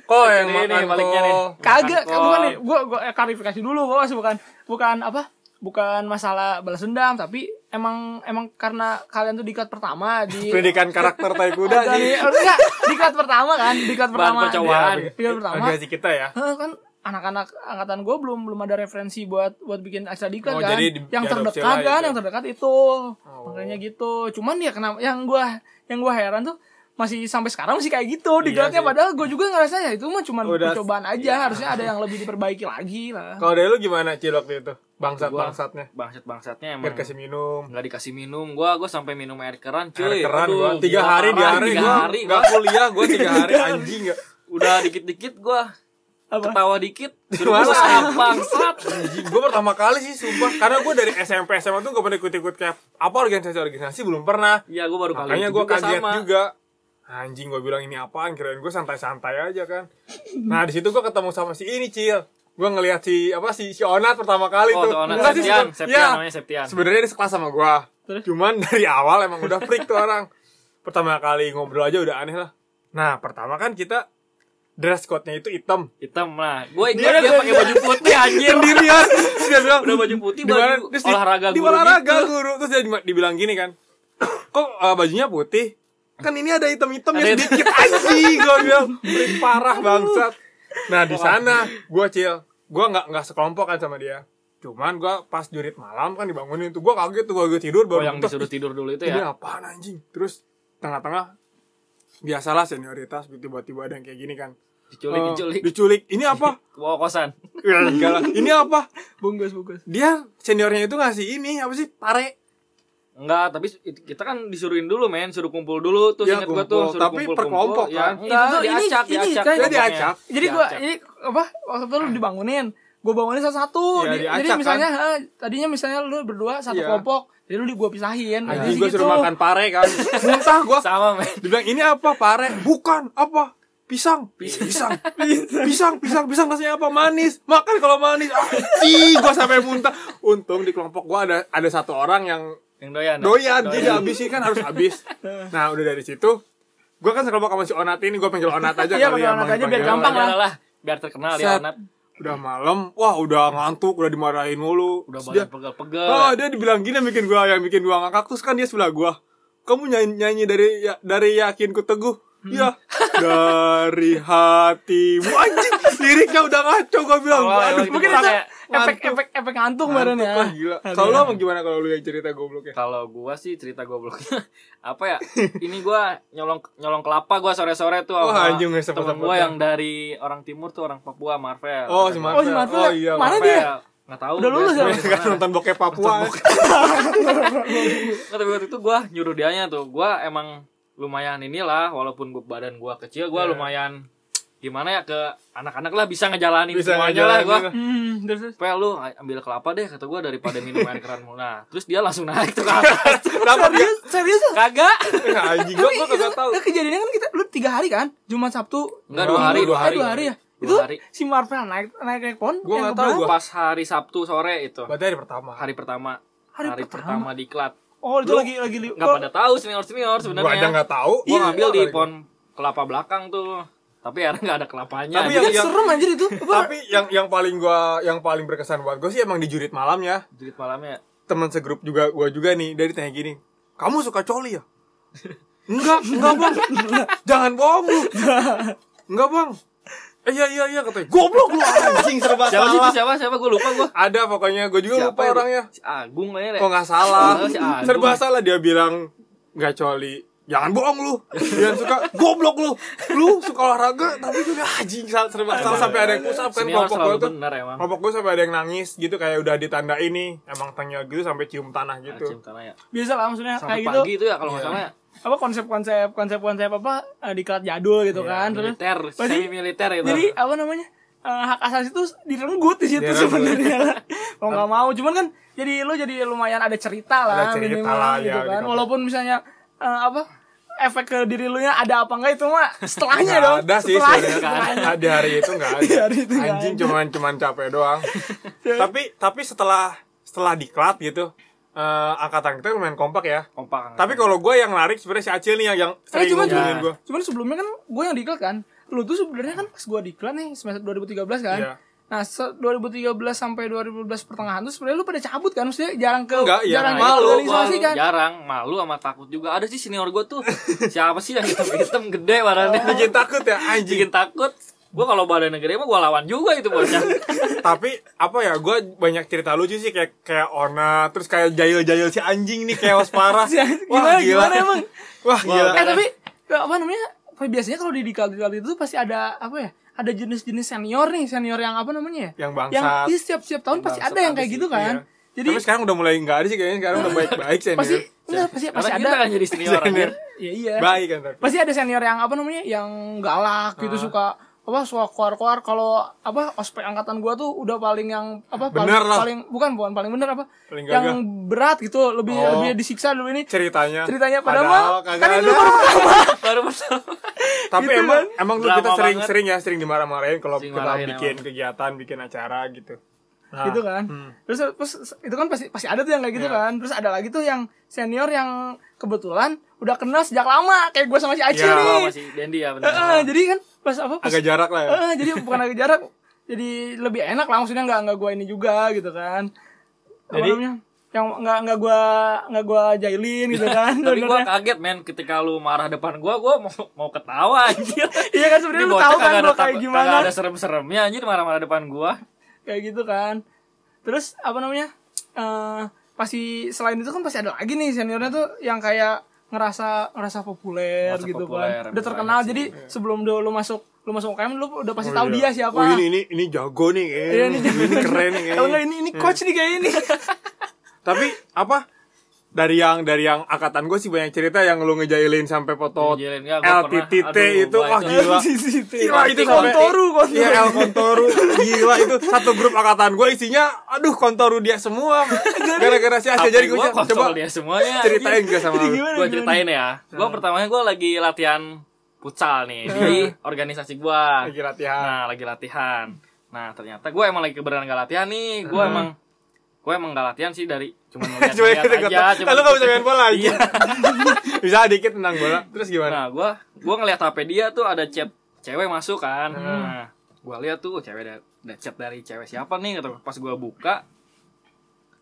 Kok yang Ini nih, makan baliknya nih. kagak Makan bukan nih gue gue klarifikasi dulu gue bukan bukan apa bukan masalah balas dendam tapi emang emang karena kalian tuh diklat pertama di Pendidikan karakter tai kuda sih. enggak diklat pertama kan diklat Bahan pertama percobaan. Iya, Diklat pertama Organisasi kita ya. Kan anak-anak angkatan gue belum belum ada referensi buat buat bikin acara diklat Oh, kan jadi di- yang terdekat kan itu. yang terdekat itu makanya gitu cuman ya kenapa yang gue yang gue heran tuh masih sampai sekarang masih kayak gitu diklatnya sih. padahal gue juga ngerasa ya itu mah cuma Udah- percobaan aja. iya. harusnya ada yang lebih diperbaiki lagi lah. Kalau dari lu gimana Cil waktu itu? Bangsat-bangsatnya. Bangsat bangsatnya. emang. Biar kasih minum. nggak dikasih minum. Gua gua sampai minum air keran cuy Air keran gua. Tiga hari di hari tiga gua. hari nggak gua kuliah gua tiga hari anjing nggak udah dikit dikit gua apa? ketawa dikit suruh stop bangsat. Gue pertama kali sih sumpah. Karena gue dari SMP SMA tuh gak pernah ikut ikut kayak apa organisasi organisasi belum pernah. Iya gua baru kali makanya gue juga kaget sama. juga anjing gue bilang ini apaan? Kirain gue santai santai aja kan. Nah di situ gue ketemu sama si ini cil. Gue ngelihat si apa si si Onat pertama kali Oh, tuh. tuh, Onat Septian, seben- Septian ya, namanya Septian. sebenarnya dia sekelas sama gue cuman dari awal emang udah freak tuh orang. Pertama kali ngobrol aja udah aneh lah. Nah pertama kan kita dress code-nya itu hitam. Hitam lah gua ingat Dia- dia, dia- pakai baju putih anjir sendirian. Terus dia bilang udah baju putih di mana? baju terus di- olahraga di guru olahraga gitu. guru. Terus dia di- dibilang gini kan kok eh, bajunya putih kan ini ada hitam-hitam ya Ada sedikit anjing gue bilang parah bangsat. Nah di sana gue cil gue nggak nggak sekelompok kan sama dia. Cuman gue pas jurit malam kan dibangunin tuh gue kaget tuh gue tidur oh baru yang bentar, disuruh tidur dulu itu ini ya? apaan anjing? Terus tengah-tengah biasalah senioritas tiba-tiba ada yang kayak gini kan. Diculik Eh, diculik. diculik. Ini apa? Ke bawah kosan. Ini apa? Bungkus bungkus. Dia seniornya itu ngasih ini apa sih? Pare Enggak, tapi kita kan disuruhin dulu men, suruh kumpul dulu. Tuh Ya, ingat gua tuh suruh Tapi kumpul per kelompok, kan? Ya, itu tuh Enggak, ini- diacak, ini diacak. kan- diacak. jadi gua Diacak. ini apa waktu itu lu dibangunin. Gue bangunin satu-satu. Di- diacak, jadi kan? misalnya ha, tadinya misalnya lu berdua satu Iya. kelompok jadi lu di gua pisahin. Anjing Jadi gue gitu. suruh makan pare kan? Muntah gue sama men. dibilang ini apa pare? Bukan. Apa? Pisang. Pisang. Pisang. Pisang. Pisang rasanya apa? Manis. Makan kalau manis. Sih gue sampai muntah. Untung di kelompok gue ada ada satu orang yang Yang doyan. ya? doyan jadi habis sih kan harus habis nah udah dari situ gue kan sekelompok sama si Onat ini gue panggil Onat aja Iya, kali panggil ya, Onat aja biar gampang lah. lah. Biar terkenal ya Onat. udah malam wah udah ngantuk udah dimarahin mulu Udah badan pegel-pegel. Oh, dia dibilang gini bikin gua yang bikin gua ngakak terus kan dia sebelah gua. Kamu nyanyi, nyanyi dari ya, dari yakin ku teguh. Ya, dari hatimu anjing liriknya udah ngaco gua bilang. Oh, Aduh, Mungkin itu Kayak efek efek badan ya. Wah, gila. Kalau lo gimana kalau lu yang cerita gobloknya? Kalau gua sih cerita gobloknya apa ya? Ini gua nyolong nyolong kelapa gua sore-sore tuh sama anjing, nggak temen gua ya. yang dari orang timur tuh orang Papua Marvel. Oh, si Oh, si Marvel. Marvel Oh ya? iya. Mana Marvel. dia? Nggak tahu. Udah lulus ya? Kan nonton bokep Papua. Nggak, tapi waktu itu gua nyuruh dianya tuh. Gua emang lumayan inilah walaupun gua, badan gua kecil, gua Iya. lumayan gimana ya ke anak-anak lah bisa ngejalanin Bisa semuanya lah gua. ngejalanin. Hmm, terus terus. Pel lu ambil kelapa deh kata gua daripada minum air keran mulu. Nah, terus dia langsung naik tuh ke atas. Kenapa dia? Serius? Kagak. Enggak anjing gua gua kagak tahu. Kejadiannya kan kita lu tiga hari kan Jumat Sabtu Enggak dua hari, dua hari. dua hari ya Dua itu hari. si Marvel naik naik naik pon Gua yang nggak tahu, gua. Pas hari Sabtu sore itu. Berarti hari pertama. Hari pertama. Hari pertama. pertama diklat. Oh itu Lu lagi lagi li- Nggak kok- pada tahu senior senior Gua aja sebenarnya. enggak tahu. Gua Iya, ngambil di Iya, pohon kelapa belakang tuh. Tapi akhirnya nggak ada kelapanya. Tapi Iya, yang- yang- serem anjir itu? Tapi yang yang paling gua yang paling berkesan buat gue sih emang di jurit malamnya. Jurit malamnya. teman segrup juga gua juga nih dari tanya gini kamu suka coli ya enggak enggak bang jangan bohong lu enggak bang iya iya iya katanya goblok lu anjing serba Siapa salah siapa? Siapa gue lupa gue. ada pokoknya gue juga lupa ya? orangnya Si Agung kayaknya deh. kok nggak salah si Agung. serba salah dia bilang nggak coli jangan bohong lu jangan suka goblok lu lu suka olahraga tapi juga anjing serba salah sampai ada yang pusap kan kelompok gue tuh kelompok gue sampai ada yang nangis gitu kayak udah ditanda ini emang tanya gitu sampai cium tanah Nah, gitu cium tanah ya. biasa lah maksudnya Sampai kayak gitu pagi itu ya kalau nggak Iya. salah ya. Apa konsep-konsep konsep-konsep apa eh, di kelas jadul gitu Iya, kan terus Militer, semi militer itu. jadi apa namanya eh, hak asasi itu direnggut di situ sebenarnya. Mau nggak mau cuman kan jadi lu jadi lumayan ada cerita lah Ada cerita minimal lah, gitu ya, kan. gitu. walaupun misalnya eh, apa efek ke diri lu nya ada apa enggak itu mah setelahnya Nggak dong ada sih setelahnya, sebenarnya. setelahnya. di hari itu nggak ada. Di hari itu nggak anjing cuman cuman capek doang. Tapi tapi setelah setelah diklat gitu eh, angkatan kita lumayan kompak ya. Kompak. tapi kalau gue yang narik sebenarnya si Acil nih yang yang Eh, sering cuman, ngubungin cuman, gue cuman sebelumnya kan gue yang diklat kan. Lu tuh sebenarnya kan pas gue diklat nih semester 2013 kan. Iya. nah se- 2013 sampai 2012 pertengahan tuh sebenarnya lu pada cabut kan? Maksudnya jarang ke Enggak, iya. jarang Malu, ikut malu, organisasi malu, kan? jarang. Malu sama takut juga. Ada sih senior gue tuh. Siapa sih yang hitam-hitam gede badannya bikin takut ya anjing. Bikin takut gue kalau badannya gede mah gue lawan juga itu bocah. Tapi apa ya gue banyak cerita lucu sih kayak kayak Ona terus kayak jahil-jahil si anjing nih kayak parah. Si anjing, gimana, gimana emang? wah gila. eh tapi apa namanya biasanya kalau di diklat diklat itu pasti ada apa ya ada jenis-jenis senior nih senior yang apa namanya ya? Yang bangsat. Yang iya, setiap setiap tahun pasti ada yang ada kayak gitu kan? Iya. jadi tapi sekarang udah mulai nggak ada sih kayaknya sekarang udah baik-baik sih pasti enggak pasti pasti karena ada. kita kan jadi senior anjir ya iya baik kan tapi. Pasti ada senior yang apa namanya yang galak gitu Ah. suka apa suka keluar-keluar kalau apa ospek angkatan gua tuh udah paling yang apa paling Bener lah. paling bukan bukan paling bener apa Paling yang gagah. berat gitu lebih Oh. lebih disiksa dulu ini ceritanya ceritanya padahal, kagak kan ini ada. baru pertama baru pertama tapi Gitu emang kan. emang lu Drama kita sering banget. sering ya sering dimarah-marahin kalau kita bikin emang. kegiatan bikin acara gitu Nah, gitu kan hmm. terus terus itu kan pasti pasti ada tuh yang kayak gitu Iya. kan terus ada lagi tuh yang senior yang kebetulan udah kenal sejak lama kayak gue sama si Acil Iya. nih Oh, masih Dendi ya benar eh, jadi kan pas apa pas agak jarak lah ya. Eh, jadi bukan agak jarak jadi lebih enak lah maksudnya nggak nggak gue ini juga gitu kan. Apa Jadi- namanya? yang nggak nggak gue nggak gue jailin gitu kan tapi gue kaget men. Ketika lu marah depan gue gue mau mau ketawa anjir. Iya kan sebenarnya lu tahu kan gue kayak gimana. ada serem-seremnya anjir marah-marah depan gue kayak gitu kan. Terus apa namanya? Eh pasti selain itu kan pasti ada lagi nih seniornya tuh yang kayak ngerasa ngerasa populer Ngerasa gitu populer, kan udah terkenal sih. jadi sebelum lu, lu masuk lu masuk UKM lu udah pasti Oh, tahu iya. dia siapa oh, ini ini ini jago nih kayaknya. Iya, ini ini, keren nih kayaknya. nggak ini ini coach nih kayak ini tapi apa dari yang dari yang angkatan gue sih banyak cerita yang lu ngejailin sampai foto Ngejailin, gua pernah. LTTT itu wah gila. Gila itu sampai kontoru kontoru Iya El Kontoru. Gila itu Satu grup angkatan gue isinya Aduh Kontoru dia semua. Gara-gara si Asia Jadi gue gue coba dia semuanya? Ceritain gak sama lu. gue ceritain ya. Gue pertamanya gue lagi latihan futsal nih di organisasi gua. Lagi latihan. nah lagi latihan. Nah ternyata gue emang lagi kebenaran gak latihan nih. Gue Hmm. emang gue emang gak latihan sih dari cuma ngeliat Cuma aja ikut. Lu gak bisa main bola aja. Iya. bisa dikit tentang bola. Terus gimana? Nah, gua gua ngeliat HP dia tuh ada chat cewek masuk kan. Hmm. Nah, gua lihat tuh cewek ada, ada chat dari cewek siapa nih kata pas gua buka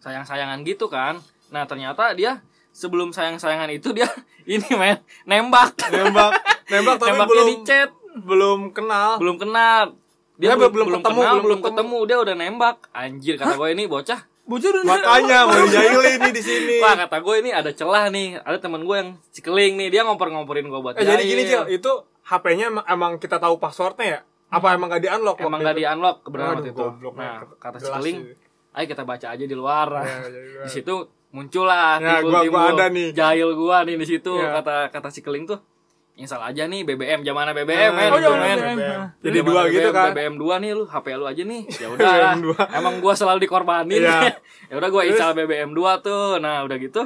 sayang-sayangan gitu kan. Nah, ternyata dia sebelum sayang-sayangan itu dia ini men nembak. Nembak, nembak tapi Nembaknya belum di chat, belum kenal. belum kenal. Dia belum, belum belum ketemu, kenal, belum belum ketemu. ketemu, dia udah nembak. Anjir kata gue ini bocah. Bocor Makanya mau dijahilin nih di sini. Wah kata gue ini ada celah nih Ada temen gue yang cikeling nih Dia ngompor-ngomporin gue buat Eh jadi jahil. gini Cil, itu HP-nya emang, emang kita tahu passwordnya ya? Apa emang gak di unlock? Emang gak di unlock kebenaran waktu itu. Nah, kata Cikeling, ayo kita baca aja di luar. Ya, di situ muncul lah Ya, gua- gua ada nih. jahil gua nih di situ Ya. kata kata Cikeling tuh. Install aja nih BBM zaman BBM men. oh, itu, zaman men. BBM. Nah. Jadi dua gitu BBM, kan? BBM 2 nih lu HP lu aja nih. Ya udah. Dua. Emang gua selalu dikorbanin. Iya. ya udah gua Terus? install BBM 2 tuh. Nah, udah gitu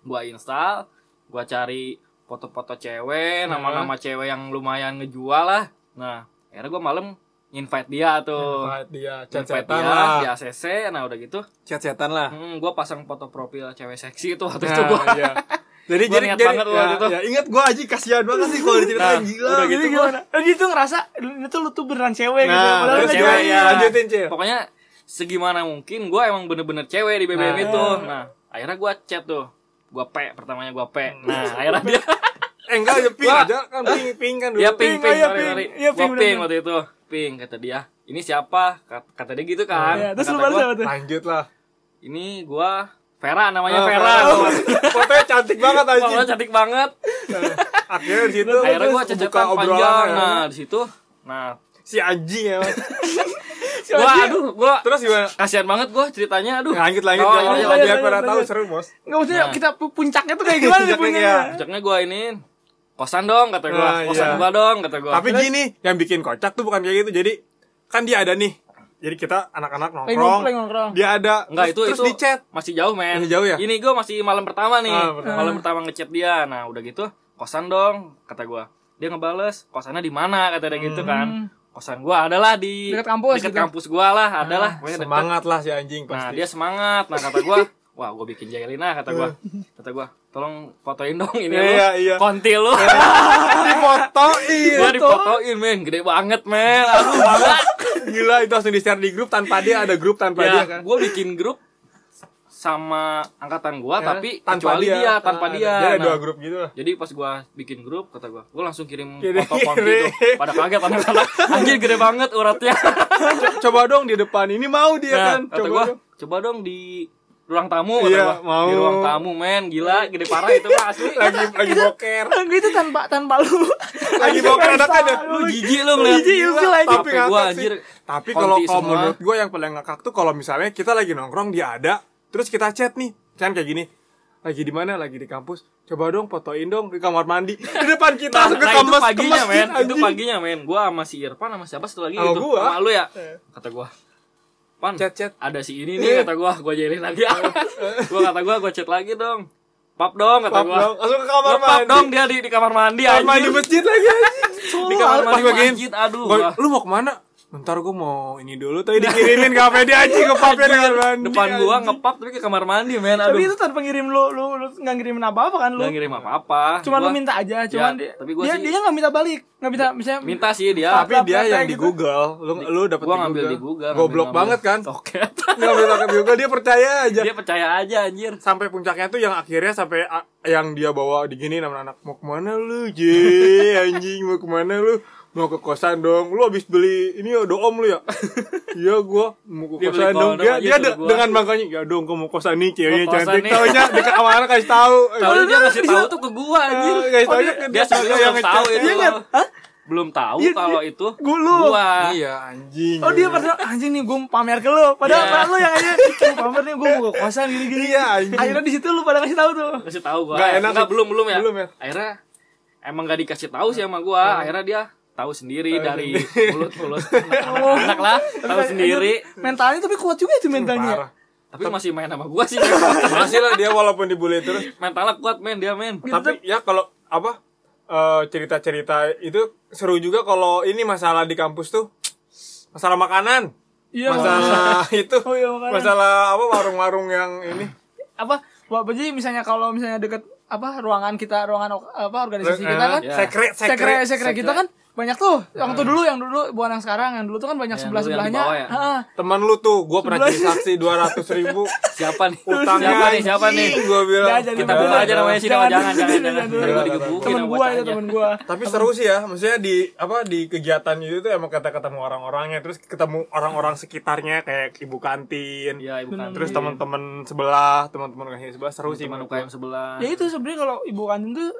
gua install, gua cari foto-foto cewek, Nah. nama-nama cewek yang lumayan ngejual lah. Nah, akhirnya gua malam invite dia tuh. Invite dia, Invite chat-chatan dia lah. di ACC, nah udah gitu, Chat-chatan lah. hmm, gue pasang foto profil cewek seksi itu waktu Nah, itu gue. iya. Jadi Gua jadi jadi banget ya, itu. ya, ingat gua aja kasihan banget sih kalau diceritain Nah, gila. udah gitu Jadi gimana? Dan itu ngerasa itu lu tuh beneran cewek gitu. Nah, Padahal terus nggak cewek jadi. ya. Lanjutin, Cil. Pokoknya segimana mungkin gue emang bener-bener cewek di BBM Nah. itu. Nah, akhirnya gue chat tuh. Gue P, pertamanya gue P. Nah, akhirnya dia Eh enggak aja ping Gua- aja kan ping ping kan dulu. dia ping Ping, ping iya, sorry, ping. sorry. Iya, Gua ping, ping bener-bener. waktu itu. Ping kata dia. Ini siapa? Kata, dia gitu kan. Iya, terus Kata lu balas gua, apa tuh? Lanjut lah. Ini gue Vera namanya Ah, Vera. Oh, Fotonya cantik banget Fotonya anjing. cantik banget. Akhirnya di situ Akhirnya terus cecetan panjang. ya. Nah, di situ. Nah, si anjing ya. gua aduh, gua Terus gimana? kasihan banget gua ceritanya aduh. Lanjut lanjut Oh, Biar lanjut, biar pada tahu seru, Bos. Enggak maksudnya Nah. kita pu- puncaknya tuh kayak gimana nih Puncaknya puncaknya? ya. Puncaknya gua ini kosan dong kata gua. Nah, kosan iya. gua dong kata gua. Tapi gini, yang bikin kocak tuh bukan kayak gitu. Jadi kan dia ada nih. Jadi kita anak-anak nongkrong. nongkrong, nongkrong. Dia ada. Enggak itu terus, itu di chat. masih jauh men. Masih jauh ya? Ini gua masih malam pertama nih. Ah, pertama. Malam pertama ngechat dia. Nah, udah gitu kosan dong kata gua. Dia ngebales, kosannya di mana kata dia gitu kan. Kosan gua adalah di Dekat kampus dekat gitu. kampus gua lah, adalah deket. Semangat lah si anjing Nah pasti. dia semangat. Nah kata gua, wah gue bikin jahilin ah kata gua. Kata gua, tolong fotoin dong ini Iya, lu. iya, iya. Konti lu. Difotoin. Dia difotoin men, gede banget men. Gila itu langsung di-share di grup tanpa dia ada grup tanpa dia Ya, kan. gue bikin grup sama angkatan gua Ya, tapi kecuali dia, tanpa Ah, dia. Dia ada Nah, dua grup gitu lah. Jadi pas gua bikin grup kata gua, gua langsung kirim foto konti itu. Pada kaget anak-anak. Anjir gede banget uratnya. Co- Coba dong di depan ini mau dia Nah, kan. kata Coba gua, dong. coba dong di ruang tamu kata Iya, gua. mau. Di ruang tamu men, gila gede parah itu mah asli. lagi lagi boker. Enggak itu tanpa tanpa lu. Lagi boker ada kan ya. Lu jijik lu ngeliat Jijik, ilfil aja. Tapi Tapi gua anjir Tapi kalau kalau menurut gue yang paling ngakak tuh kalau misalnya kita lagi nongkrong dia ada, terus kita chat nih, kan kayak gini. Lagi di mana? Lagi di kampus. Coba dong fotoin dong di kamar mandi. Di depan kita Nah, nah itu kamar paginya men, itu paginya men. Gua sama si Irfan sama siapa satu lagi Sama itu. gua. Sama lu ya. Kata gua. Pan, Chat chat. ada si ini Eh. nih kata gua, gua jahilin lagi. gua kata gua, gua chat lagi dong. Pap dong kata Pap gua. dong. Langsung ke kamar Ngepap mandi. dong dia di, di kamar mandi Kamar mandi masjid lagi anjing. Di kamar mandi masjid, aduh. Gua. lu mau ke mana? Bentar gue mau ini dulu Tadi dikirimin ke dia anjing Ke papnya dengan mandi Depan gua ngepap tapi ke kamar mandi men. Aduh. Tapi itu tanpa ngirim lu lu lu enggak ngirimin apa-apa kan lu. Gak ngirim apa-apa. Cuma Gua lu minta aja, cuman dia tapi gua dia sih- dia enggak minta balik. Enggak bisa misalnya minta sih dia. Tapi dia yang di gitu. Google Lu, lu dapet gua di ngambil Google. di Google. Goblok ngambil- banget kan Toket. Ngambil ngambil di Google Dia percaya aja dia percaya aja anjir. Sampai puncaknya tuh yang akhirnya Sampai a- yang dia bawa di gini nama anak Mau ke mana lu Je Anjing mau ke mana lu Mau ke kosan dong Lu habis beli Ini ya doom lu ya Iya gua Mau ke Dia kosan dong Dia, aja dia suruh de- gua. dengan bangkanya Ya dong gua mau kosan nih Ceweknya cantik. Taunya dekat sama anak kasih tahu Tahu dia ngasih tahu tuh ke gua anjir. Eh, guys, Oh, taunya dia- Dia sebenarnya yang belum tahu itu. Iya? Belum tahu Iya, kalau itu Gua lu. gua. Iya anjing Oh dia pada anjing nih gue pamer ke lu. Padahal Iya. padahal lu yang aja "Gua pamer nih gue mau ke kosan gini-gini. Iya anjing Akhirnya di situ lu pada kasih tahu tuh. Kasih tahu gua. Nggak enak Enggak, sih. belum belum ya. Belum ya. Akhirnya emang gak dikasih tahu sih sama gua. Akhirnya dia tahu sendiri Tahu dari mulut-mulut anak-anak lah, tahu Tapi sendiri. Mentalnya tapi kuat juga itu mentalnya. Parah. Tapi masih main sama gua sih. Masih lah dia walaupun dibully terus. Mentalnya kuat men dia men. Tapi ya kalau apa eh, cerita-cerita itu seru juga kalau ini masalah di kampus tuh. Masalah makanan. Iya, masalah itu. Oh iya, makanan. masalah apa warung-warung yang ini. Apa Wah, jadi misalnya kalau misalnya deket apa ruangan kita ruangan apa organisasi Eh, kita kan. ya. sekre sekre. Sekre sekre kita kan banyak tuh yang tuh dulu yang dulu bukan yang sekarang yang dulu tuh kan banyak Yang sebelah yang sebelahnya ya? Heeh. teman lu tuh gue pernah jadi saksi dua ratus ribu Siapa nih? utangnya Siapa nih? Siapa nih? gue bilang Jangan, jangan, Kita buka aja namanya sini, jangan, jangan, jangan, temen gua itu temen gua tapi seru sih ya maksudnya di apa di kegiatan itu tuh emang kita ketemu orang-orangnya terus ketemu orang-orang sekitarnya kayak ibu kantin Iya, ibu kantin. terus teman-teman sebelah teman-teman kantin sebelah seru sih teman UKM gua. sebelah. ya itu sebenarnya kalau ibu kantin tuh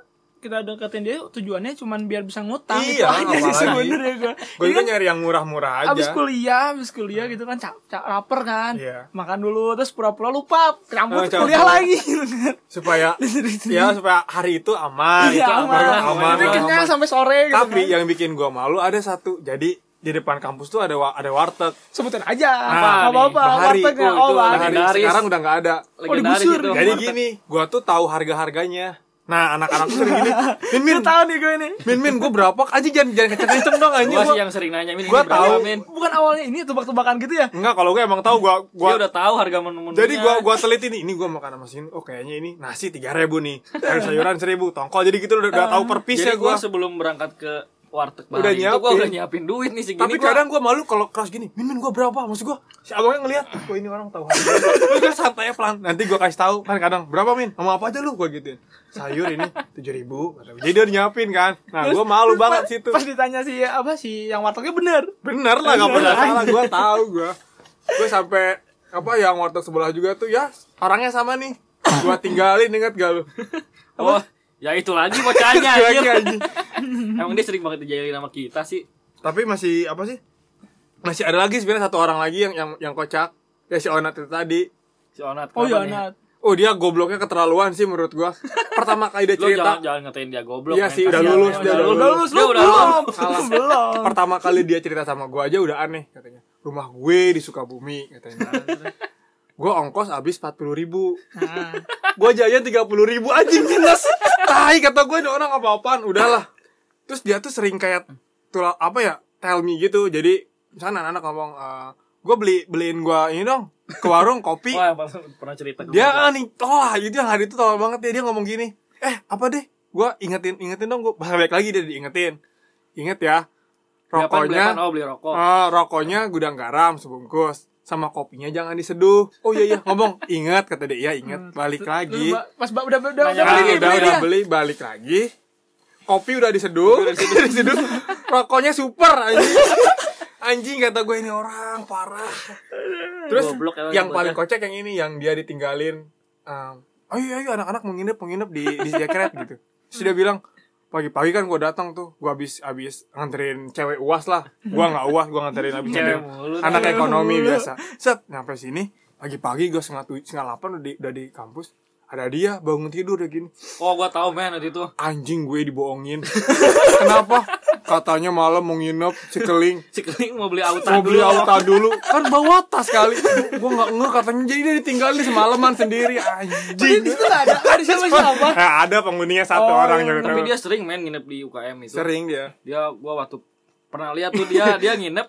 kita deketin dia tujuannya cuman biar bisa ngutang Iya, itu aja sih apalagi. sebenarnya gua gue juga nyari yang murah-murah aja abis kuliah abis kuliah gitu kan cap, cap lapar kan Iya. makan dulu terus pura-pura lupa cabut cabut. kuliah lagi gitu kan. supaya ya supaya hari itu aman Iya, itu aman. aman, aman, kenyang aman. sampai sore gitu tapi kan. yang bikin gua malu ada satu jadi di depan kampus tuh ada wa- ada warteg sebutin aja Nah, apa apa wartegnya Oh, oh, itu Bahari. Legendaris. sekarang udah nggak ada Legendaris digusur. itu. jadi gini gua tuh tahu harga-harganya nah anak-anak tuh sering gini min min. Lu tahu nih gue ini. Min min gua berapa aja jangan jangan kenceng-kenceng dong anjing. Gua gua sih yang sering nanya Min, berapa, tahu. Min? bukan awalnya ini tebak-tebakan gitu ya? Enggak kalau gue emang tahu gua Dia gua udah tahu harga menu-menunya. jadi gua gua teliti nih ini gua makan sama sini. Oh kayaknya ini nasi tiga ribu nih. Air sayuran seribu tongkol. Jadi gitu udah, udah tahu per piece Jadi ya gua sebelum berangkat ke warteg Udah Bahari itu udah nyiapin duit nih segini. tapi gua- kadang gua malu kalau keras gini min min gua berapa? Maksud gua si abangnya ngeliat wah ini orang tahu Terus gua santai pelan. Nanti gua kasih tahu kan kadang berapa min? Sama apa aja lu? Gua gituin. Sayur ini tujuh ribu. Jadi dia nyiapin kan. Nah gua malu Terus banget pas- situ. pas ditanya si apa si yang wartegnya bener? Bener lah gak pernah salah. Gua tahu gua. Gua sampai apa yang warteg sebelah juga tuh ya orangnya sama nih. Gua tinggalin inget gak lu? Oh, ya itu lagi bocahnya Lagi, anjir. Emang dia sering banget dijailin sama kita sih. tapi masih apa sih masih ada lagi sebenarnya satu orang lagi yang yang yang kocak ya si Onat itu tadi Si Onat. oh iya nih? Nat oh dia gobloknya keterlaluan sih menurut gua pertama kali dia Lu jangan cerita jangan ngatain dia goblok. Iya sih, udah lulus, dia udah udah lulus Dia udah belum lulus. Lu belum pertama kali dia cerita sama gua aja udah aneh katanya rumah gue di Sukabumi katanya gua ongkos habis empat puluh ribu. Nah, gua jajan tiga puluh ribu anjing minus tai kata gue ini orang apa-apaan? Udahlah. Terus dia tuh sering kayak tulah apa ya tell me gitu. Jadi misalnya anak-anak ngomong eh gue beli beliin gua ini dong ke warung kopi. Yang pernah, cerita ke dia gua. ah, nih oh itu yang hari itu tolol banget dia. Dia ngomong gini eh apa deh? Gua ingetin ingetin dong gua bahasa baik lagi dia diingetin. Inget ya Beli apaan, beli? rokoknya apaan? oh beli rokok. eh, rokoknya gudang garam sebungkus sama kopinya jangan diseduh. Oh iya iya. Ngomong ingat kata dia. Iya ingat. Balik lagi. pas ba- udah udah udah Ah, beli udah beli udah beli. Balik lagi. Kopi udah diseduh. Udah diseduh. Rokoknya super anjing. Anjing kata gue ini orang parah. Terus Goblok emang yang paling kocak yang ini yang dia ditinggalin um, ayo ayo anak-anak mau nginep mau nginep di di Jakret gitu. Terus dia bilang pagi-pagi kan gue datang tuh gue habis habis nganterin cewek uas lah gue nggak uas gue nganterin habis Cewek mulu. anak ekonomi mulu. biasa set nyampe sini pagi-pagi gue setengah tujuh setengah delapan udah di, udah di kampus ada dia bangun tidur udah gini Oh, gua tahu men itu. anjing gue dibohongin kenapa katanya malam mau nginep cikeling Si Keling mau beli auto mau beli auta dulu kan bawa tas kali gue nggak nge katanya jadi dia ditinggalin semalaman sendiri anjing di situ nggak ada ada siapa siapa nah, ada penghuninya satu Oh, orang yang Tapi tahu. dia sering main nginep di UKM itu. sering dia Dia gua waktu pernah lihat tuh dia dia nginep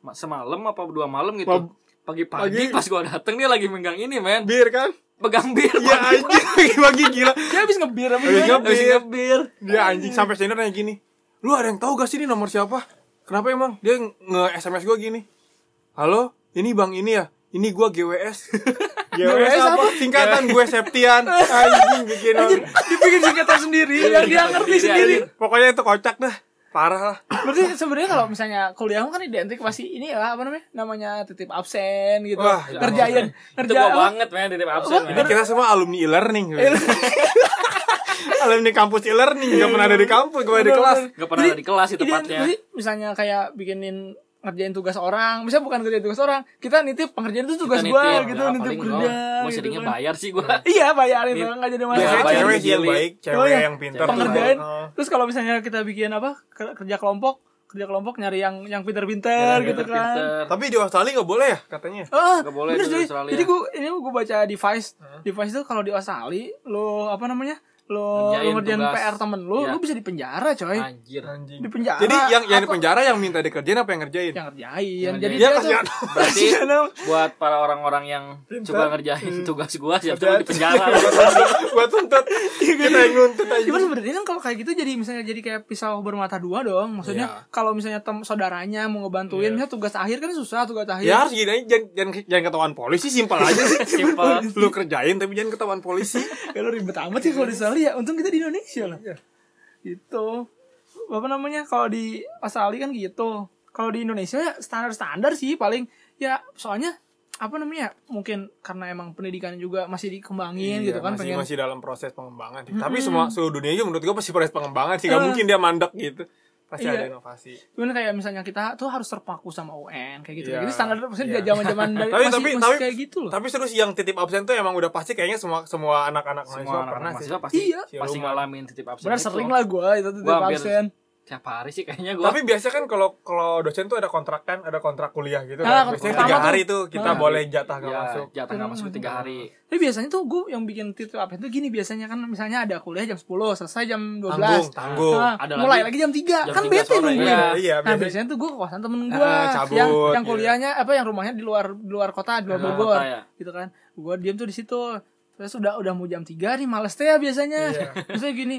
ma- semalam apa dua malam gitu. Pab- Pagi-pagi pagi. pas gua dateng dia lagi megang ini men. bir kan Pegang bir. ya pagi. anjing bagi gila dia habis ngebir Habis ngebir. Ngebir. dia anjing sampai senior nanya gini lu ada yang tahu gak sih ini nomor siapa? Kenapa emang? Dia nge sms gue gini. Halo ini bang ini ya? Ini gue GWS GWS apa? singkatan gue Septian. Anjing bikin orang. dibikin singkatan sendiri yang dia ngerti Sendiri, sendiri pokoknya itu kocak dah. Parah lah. Berarti sebenarnya kalau misalnya kuliah kan identik pasti ini ya apa namanya? Namanya titip absen gitu. Wah, ngerjain Itu ngerja gua apa? banget men di absen. ini kita semua alumni e-learning alumni kampus e-learning gak pernah ada di kampus gue di kelas Gak pernah ada di kelas itu tepatnya. jadi misalnya kayak bikinin ngerjain tugas orang, misalnya bukan ngerjain tugas orang, kita nitip pengerjaan itu tugas nitip, gitu, ya, nitip paling kerja. gua- Gua gitu seringnya kan. bayar sih gua. Iya bayar itu Nit- nggak jadi masalah. bayar cewek sih yang baik cewek Oh, iya. yang pintar pengerjaan. Oh. Terus kalau misalnya kita bikin apa ke- kerja kelompok, kerja kelompok nyari yang yang pinter-pinter gitu kan. Pinter. tapi di Australia nggak boleh ya katanya Ah, Nggak boleh bener di. Australia. Jadi gua ini gua baca device, device itu kalau di Australia lo apa namanya? Lo Ngerjain lo ngerjain tugas. PR temen lu, Iya. lu bisa di penjara coy. Anjir. Anjing. Di penjara. Jadi yang yang di penjara yang minta dikerjain apa yang ngerjain? yang ngerjain. Yang Jadi Dia dia tuh kasihan. Berarti Kasihan, buat para orang-orang yang Pintar. suka ngerjain tugas gua siap Hati-hati. di penjara. Gua tuntut. Kita yang nuntut aja. Cuman sebenarnya kan kalau kayak gitu jadi misalnya jadi kayak pisau bermata dua dong. Maksudnya Iya. kalau misalnya tem saudaranya mau ngebantuin, Iya. misalnya tugas akhir kan susah tugas akhir. Ya harus gini aja jangan, jangan, jangan ketahuan polisi simpel aja sih. Simpel. Lu kerjain tapi jangan ketahuan polisi. Ya lu ribet amat sih kalau di Australia. Untung kita di Indonesia lah. Iya. Gitu. Apa namanya? Kalau di Australia kan gitu. Kalau di Indonesia ya standar-standar sih paling ya soalnya apa namanya? Mungkin karena emang pendidikannya juga masih dikembangin gitu kan Iya, masih, pengen masih dalam proses pengembangan sih. Tapi semua seluruh dunia juga menurut gua pasti proses pengembangan sih. Gak Eh. mungkin dia mandek gitu. Pasti Iya. ada inovasi. Cuman kayak misalnya kita tuh harus terpaku sama UN kayak gitu. Iya. Jadi standar maksudnya Iya. zaman-zaman dari Tapi- masih, tapi- masih tapi- kayak gitu loh. Tapi terus yang titip absen tuh emang udah pasti kayaknya semua semua anak-anak mahasiswa Semua anak pernah sih. mahasiswa pasti Iya. pasti Siluman. ngalamin titip absen. Benar sering lah gue itu Gua hampir- absen. Tiap hari sih kayaknya gua. Tapi biasa kan kalau kalau dosen tuh ada kontrak kan, ada kontrak kuliah gitu Ah, kan. Biasanya pertama tiga tuh. hari tuh kita Ah. boleh jatah gak ya, masuk. jatah nggak masuk tiga hari. Tapi biasanya tuh gue yang bikin titip absen tuh gini biasanya kan misalnya ada kuliah jam 10, selesai jam 12. Tanggung, tanggung. Nah, Ada mulai lagi lagi jam 3. jam kan 3 bete nungguin. iya. Iya, Nah, biasanya- biasanya tuh gue kosan temen gue Ah, cabut, yang yang iya. kuliahnya apa yang rumahnya di luar di luar kota, di luar Bogor. kota, ya. Gitu kan. Gue diem tuh di situ. Terus udah udah mau jam 3 nih males teh ya biasanya. Iya. Maksudnya gini,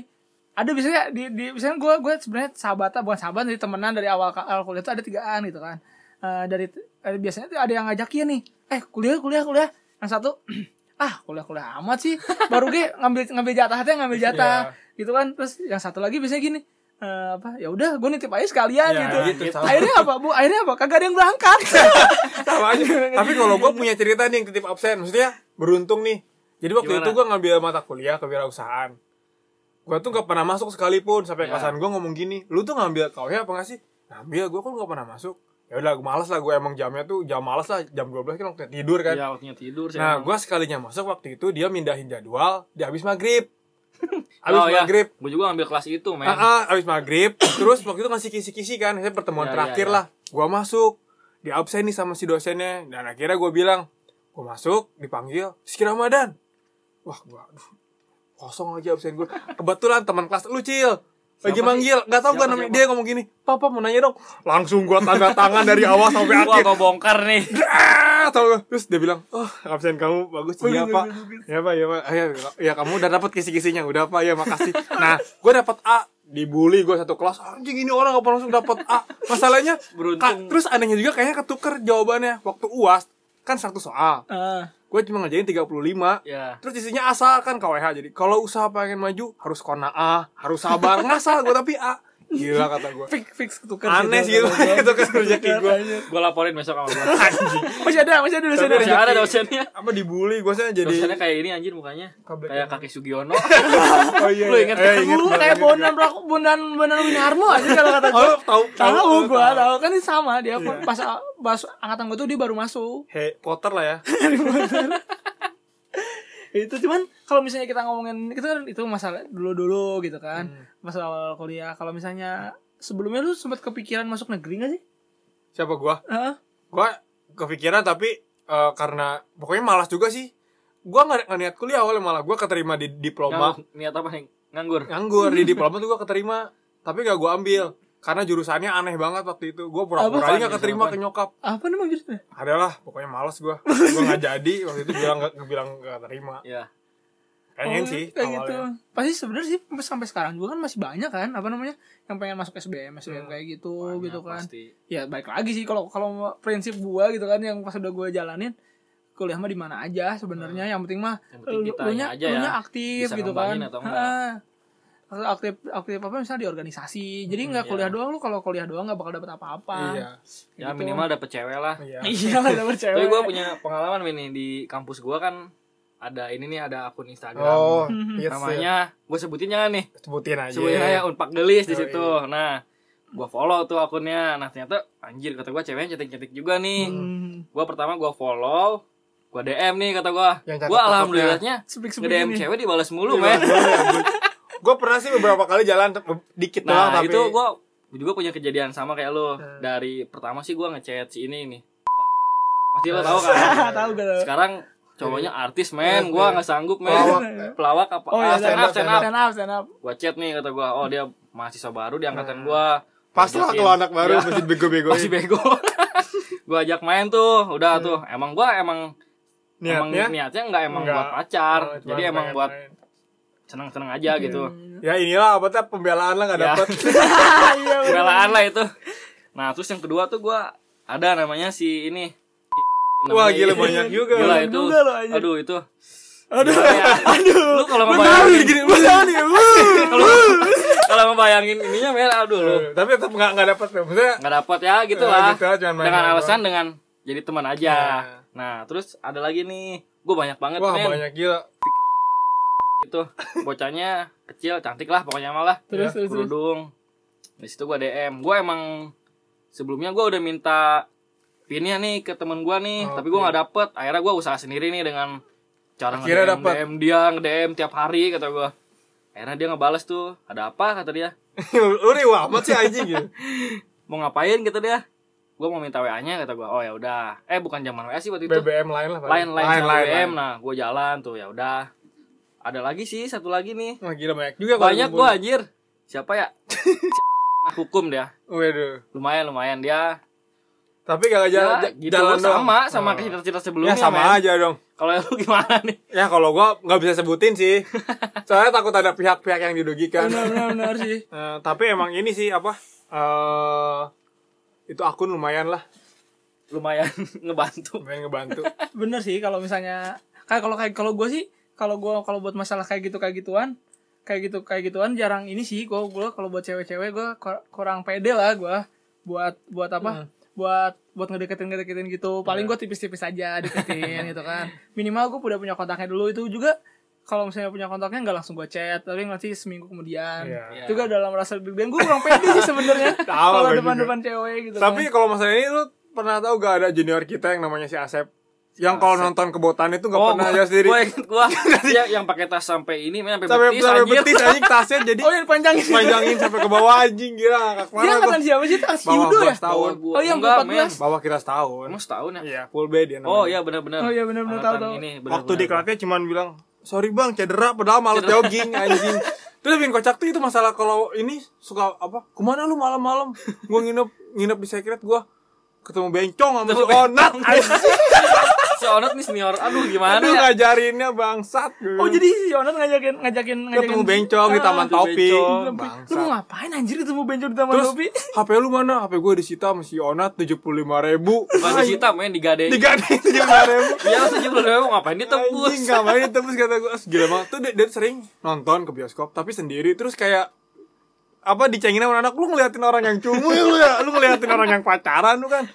ada biasanya di di misalnya gue gue sebenarnya sahabat bukan sahabat dari temenan dari awal awal kuliah tuh ada tigaan gitu kan Eh, dari eh, biasanya tuh ada yang ngajakin nih eh kuliah kuliah kuliah yang satu ah kuliah kuliah amat sih baru gue ngambil ngambil jatah teh ngambil jatah gitu kan terus yang satu lagi biasanya gini eh, apa ya udah gue nitip aja sekalian Ya, gitu. gitu, sama. akhirnya apa bu akhirnya apa kagak ada yang berangkat Sama aja. Tapi kalau gue punya cerita nih yang titip absen, maksudnya beruntung nih. Jadi waktu Gimana? itu gue ngambil mata kuliah kewirausahaan. Gue tuh gak pernah masuk sekalipun sampai Ya. kesan gue ngomong gini, lu tuh ngambil KW apa gak sih? Ngambil, gue kan gak pernah masuk. Ya udah, gue males lah, gue emang jamnya tuh jam males lah, jam 12 kan waktu tidur kan. Ya waktunya tidur sih. Nah, gue sekalinya masuk waktu itu dia mindahin jadwal di habis maghrib. Habis oh, ya. maghrib. Gue juga ambil kelas itu, men. Ah, ah, habis maghrib. terus waktu itu ngasih kisi-kisi kan. Saya pertemuan Ya, terakhir ya, ya. lah. Gua masuk. Di absen nih sama si dosennya. Dan akhirnya gue bilang. Gue masuk, dipanggil. Rizky Ramadan. Wah, gua aduh. Kosong aja absen gue. Kebetulan teman kelas lu, Cil. Lagi Siapa manggil. Gak tau gue namanya. siapa? Dia ngomong gini. Papa mau nanya dong. Langsung gua tanda tangan dari awal sampai akhir. gue bongkar nih. Ah, tau terus dia bilang oh absen kamu bagus iya pak ya pak ya pak ya, ya kamu udah dapat kisi-kisinya udah pak ya makasih nah gue dapat A dibully gue satu kelas anjing ini orang gak pernah langsung dapat A masalahnya Beruntung. Terus anehnya juga kayaknya ketuker jawabannya waktu uas kan satu soal Ah, gue cuma ngerjain 35 Ya. terus isinya asal kan KWH jadi kalau usaha pengen maju harus kona A harus sabar. Ngasal gue tapi A gila kata gue fix fix ketukar aneh sih itu itu kan rezeki gue Gue laporin besok sama gue. masih ada masih ada dosen Tapi Masih ada dosennya. apa dibully gue saya jadi Dosennya kayak ini anjir mukanya. Kayak kakek Sugiono. oh iya Lu iya. inget Eh, kan? inget Lu gua, kayak bondan bondan bondan Winarmo aja kalau kata gua. gue oh tahu tahu gue tahu. tahu kan ini sama dia Iya. pas pas angkatan gue tuh dia baru masuk Hey, Potter lah ya. itu cuman kalau misalnya kita ngomongin itu kan itu masalah dulu dulu gitu kan Hmm. masalah awal kuliah kalau misalnya sebelumnya lu sempat kepikiran masuk negeri gak sih Siapa gua? Heeh. Gua kepikiran tapi eh, karena pokoknya malas juga sih. Gua nggak niat kuliah awalnya malah gua keterima di diploma Nganggur. Niat apa nih? Nganggur. nganggur di diploma tuh gua keterima tapi gak gua ambil karena jurusannya aneh banget waktu itu. Gua pura-pura aja gak keterima ke nyokap. Apa namanya jurusannya? Adalah pokoknya malas gua. Gua nggak jadi waktu itu bilang nggak bilang gak terima. Ya. pengen Oh, sih kayak gitu. Awalnya pasti sebenarnya sih sampai sekarang juga kan masih banyak kan apa namanya yang pengen masuk SBM SBM Hmm. kayak gitu Banyak gitu kan. pasti. ya baik lagi sih kalau kalau prinsip gua gitu kan yang pas udah gua jalanin kuliah mah di mana aja sebenarnya. Yang penting mah Yang penting lu- lunya aja ya. aktif Bisa gitu kan. atau enggak. Aktif aktif apa misalnya di organisasi jadi nggak iya. kuliah doang lu kalau kuliah doang nggak bakal dapet apa-apa iya Ya Gitu. minimal dapet cewek lah. iya iya lah dapet cewek Tapi gue punya pengalaman nih di kampus gue kan ada ini nih ada akun Instagram. oh Hmm. yes, namanya gue sebutin jangan nih. sebutin aja Sebutin aja Unpak Gelis di situ. Nah, gue follow tuh akunnya. Nah ternyata anjir kata gue ceweknya cantik-cantik juga nih. Hmm. Gue pertama gue follow, gue DM nih kata gue. Gue alhamdulillahnya nge DM cewek dibalas mulu Iya, men. Gue pernah sih beberapa kali jalan dikit doang Nah tapi itu gue juga punya kejadian sama kayak lo. Hmm. Dari pertama sih gue ngechat si ini nih. Pasti lo tau kan. tahu Sekarang cowoknya artis men Oke. gua nggak sanggup men Pelawak. pelawak apa Oh ah, ya, stand up stand up stand up, stand up. gua chat nih kata gua oh dia mahasiswa baru di angkatan gua Pas lah Ajakin. kalau anak baru Ya, masih bego-bego. masih bego gua ajak main tuh udah tuh emang gua emang emang Niatnya niatnya nggak emang Nggak. buat pacar Oh, jadi emang buat main. Seneng-seneng aja gitu Ya inilah apa tuh pembelaan lah gak Ya. dapet. Iya, bener. Belaan lah itu. Nah, terus yang kedua tuh gua ada namanya si ini. Wah Namanya- gila banyak juga. Gila itu. juga lo, anjir. Aduh itu. Aduh, Ya, aduh. Lu kalau ngebayangin nih gini, nih. kalau kalau ngebayangin ininya men aduh lu. Eh, Tapi tetap gak, gak dapet tuh. Maksudnya Nggak dapat ya gitu Eh, lah. gitu lah, cuman main dengan alasan dengan jadi teman aja. Ya. Nah, terus ada lagi nih. Gue banyak banget wah men. banyak gila. Itu bocahnya kecil, cantik lah pokoknya malah. Terus, terus, terus. kerudung. Di situ gua DM. Gua emang sebelumnya gua udah minta pinnya nih ke temen gua nih, Oke. tapi gua nggak dapet. Akhirnya gua usaha sendiri nih dengan cara nge-DM dapet. DM dia, nge-DM tiap hari kata gua. Akhirnya dia ngebales tuh, ada apa kata dia? Lu rewa amat sih anjing gitu. Mau ngapain kata dia? Gua mau minta WA-nya kata gua. Oh ya udah. Eh bukan zaman WA sih waktu itu. BBM lain lah. Lain lain lain, lain, BBM. Nah, gua jalan tuh ya udah. Ada lagi sih satu lagi nih. Wah gila banyak juga Banyak gua anjir. Siapa ya? Anak hukum dia. Waduh. Lumayan lumayan dia Tapi gak jalan, ya, gitu jalan dong. sama sama Oh. kayak cerita-cerita Ya sebelumnya sama men. aja dong. kalau lu gimana nih Ya kalau gua nggak bisa sebutin sih. Soalnya takut ada pihak-pihak yang didugikan. Benar, benar, benar sih. Eh, tapi emang ini sih apa? eh itu akun lumayan lah, lumayan ngebantu lumayan ngebantu. Bener sih kalau misalnya kayak kalau kayak kalau gue sih kalau gue kalau buat masalah kayak gitu kayak gituan kayak gitu kayak gituan jarang ini sih gue gue kalau buat cewek-cewek gue kurang pede lah gue buat buat apa? Buat buat ngedeketin ngedeketin gitu. Paling gue tipis-tipis aja deketin gitu kan. Minimal gue udah punya kontaknya dulu. Itu juga kalau misalnya punya kontaknya nggak langsung gue chat tapi nanti seminggu kemudian. Iya. juga dalam rasa deg-degan gue kurang pede sih sebenarnya kalau depan-depan cewek gitu Tapi kan. kalau masalah ini lu pernah tahu gak ada junior kita yang namanya si Asep? Yang kalau nonton kebotan itu gak pernah gua, aja sendiri. gua inget gua dia yang pakai tas sampai ini sampai sampai betis sampai anjir. betis anjing tasnya jadi oh yang panjangin panjangin sampai ke bawah anjing gila dia mana angkatan gua. siapa sih tas Bawah Yudo ya setahun. Gua- Oh, yang enggak, 14. men. Bawah kita setahun. Emang setahun ya Iya, full bed dia namanya. oh iya benar-benar Oh, iya, benar-benar, Angkatan tahu, tahu. ini, Waktu benar-benar. di kelasnya cuman bilang, "Sorry Bang, cedera padahal malas jogging anjing." Terus bikin kocak tuh itu masalah kalau ini suka apa? Ke mana lu malam-malam? Gua nginep nginep di secret gua ketemu bencong sama si Onat anjing. si Onat nih senior. Aduh gimana Aduh ya? ngajarinnya bangsat Oh jadi si Yonat ngajakin ngajakin ngajakin ketemu bencong di Ah, Taman ketemu Topi. Lu mau ngapain anjir ketemu bencong di Taman Terus Topi? HP lu mana? HP gue disita sama si Onat 75 ribu. Bukan disita men digadein Digadein 75 ribu. Iya tujuh puluh ribu ngapain ditebus Anjing ngapain ditebus kata gue Gila banget. Tuh dia, dia sering nonton ke bioskop Tapi sendiri. Terus kayak apa dicengin sama anak lu ngeliatin orang yang cumuy lu ya? Lu ngeliatin orang yang pacaran lu kan?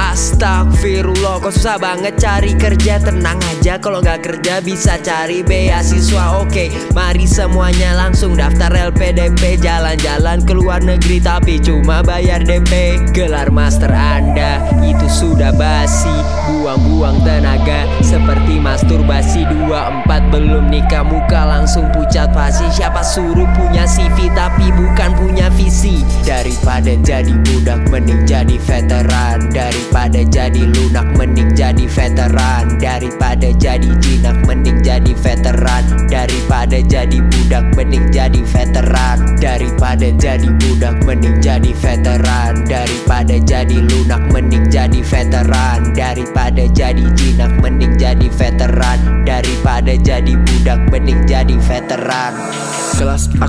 Astagfirullah kok susah banget cari kerja? Tenang aja kalau nggak kerja bisa cari beasiswa. Oke mari semuanya langsung daftar LPDP Jalan-jalan ke luar negeri tapi cuma bayar DP Gelar master anda itu sudah basi. Buang-buang tenaga seperti masturbasi 24 belum nikah muka langsung pucat. Pasti Siapa suruh punya CV tapi bukan punya visi. Daripada jadi budak mending jadi veteran. Daripada jadi lunak mending jadi veteran. Daripada jadi jinak mending jadi veteran. Daripada jadi budak mending jadi veteran. Daripada jadi budak mending jadi veteran. Daripada jadi lunak mending jadi veteran. Daripada jadi jinak mending jadi veteran. Daripada jadi budak mending jadi veteran. Kelas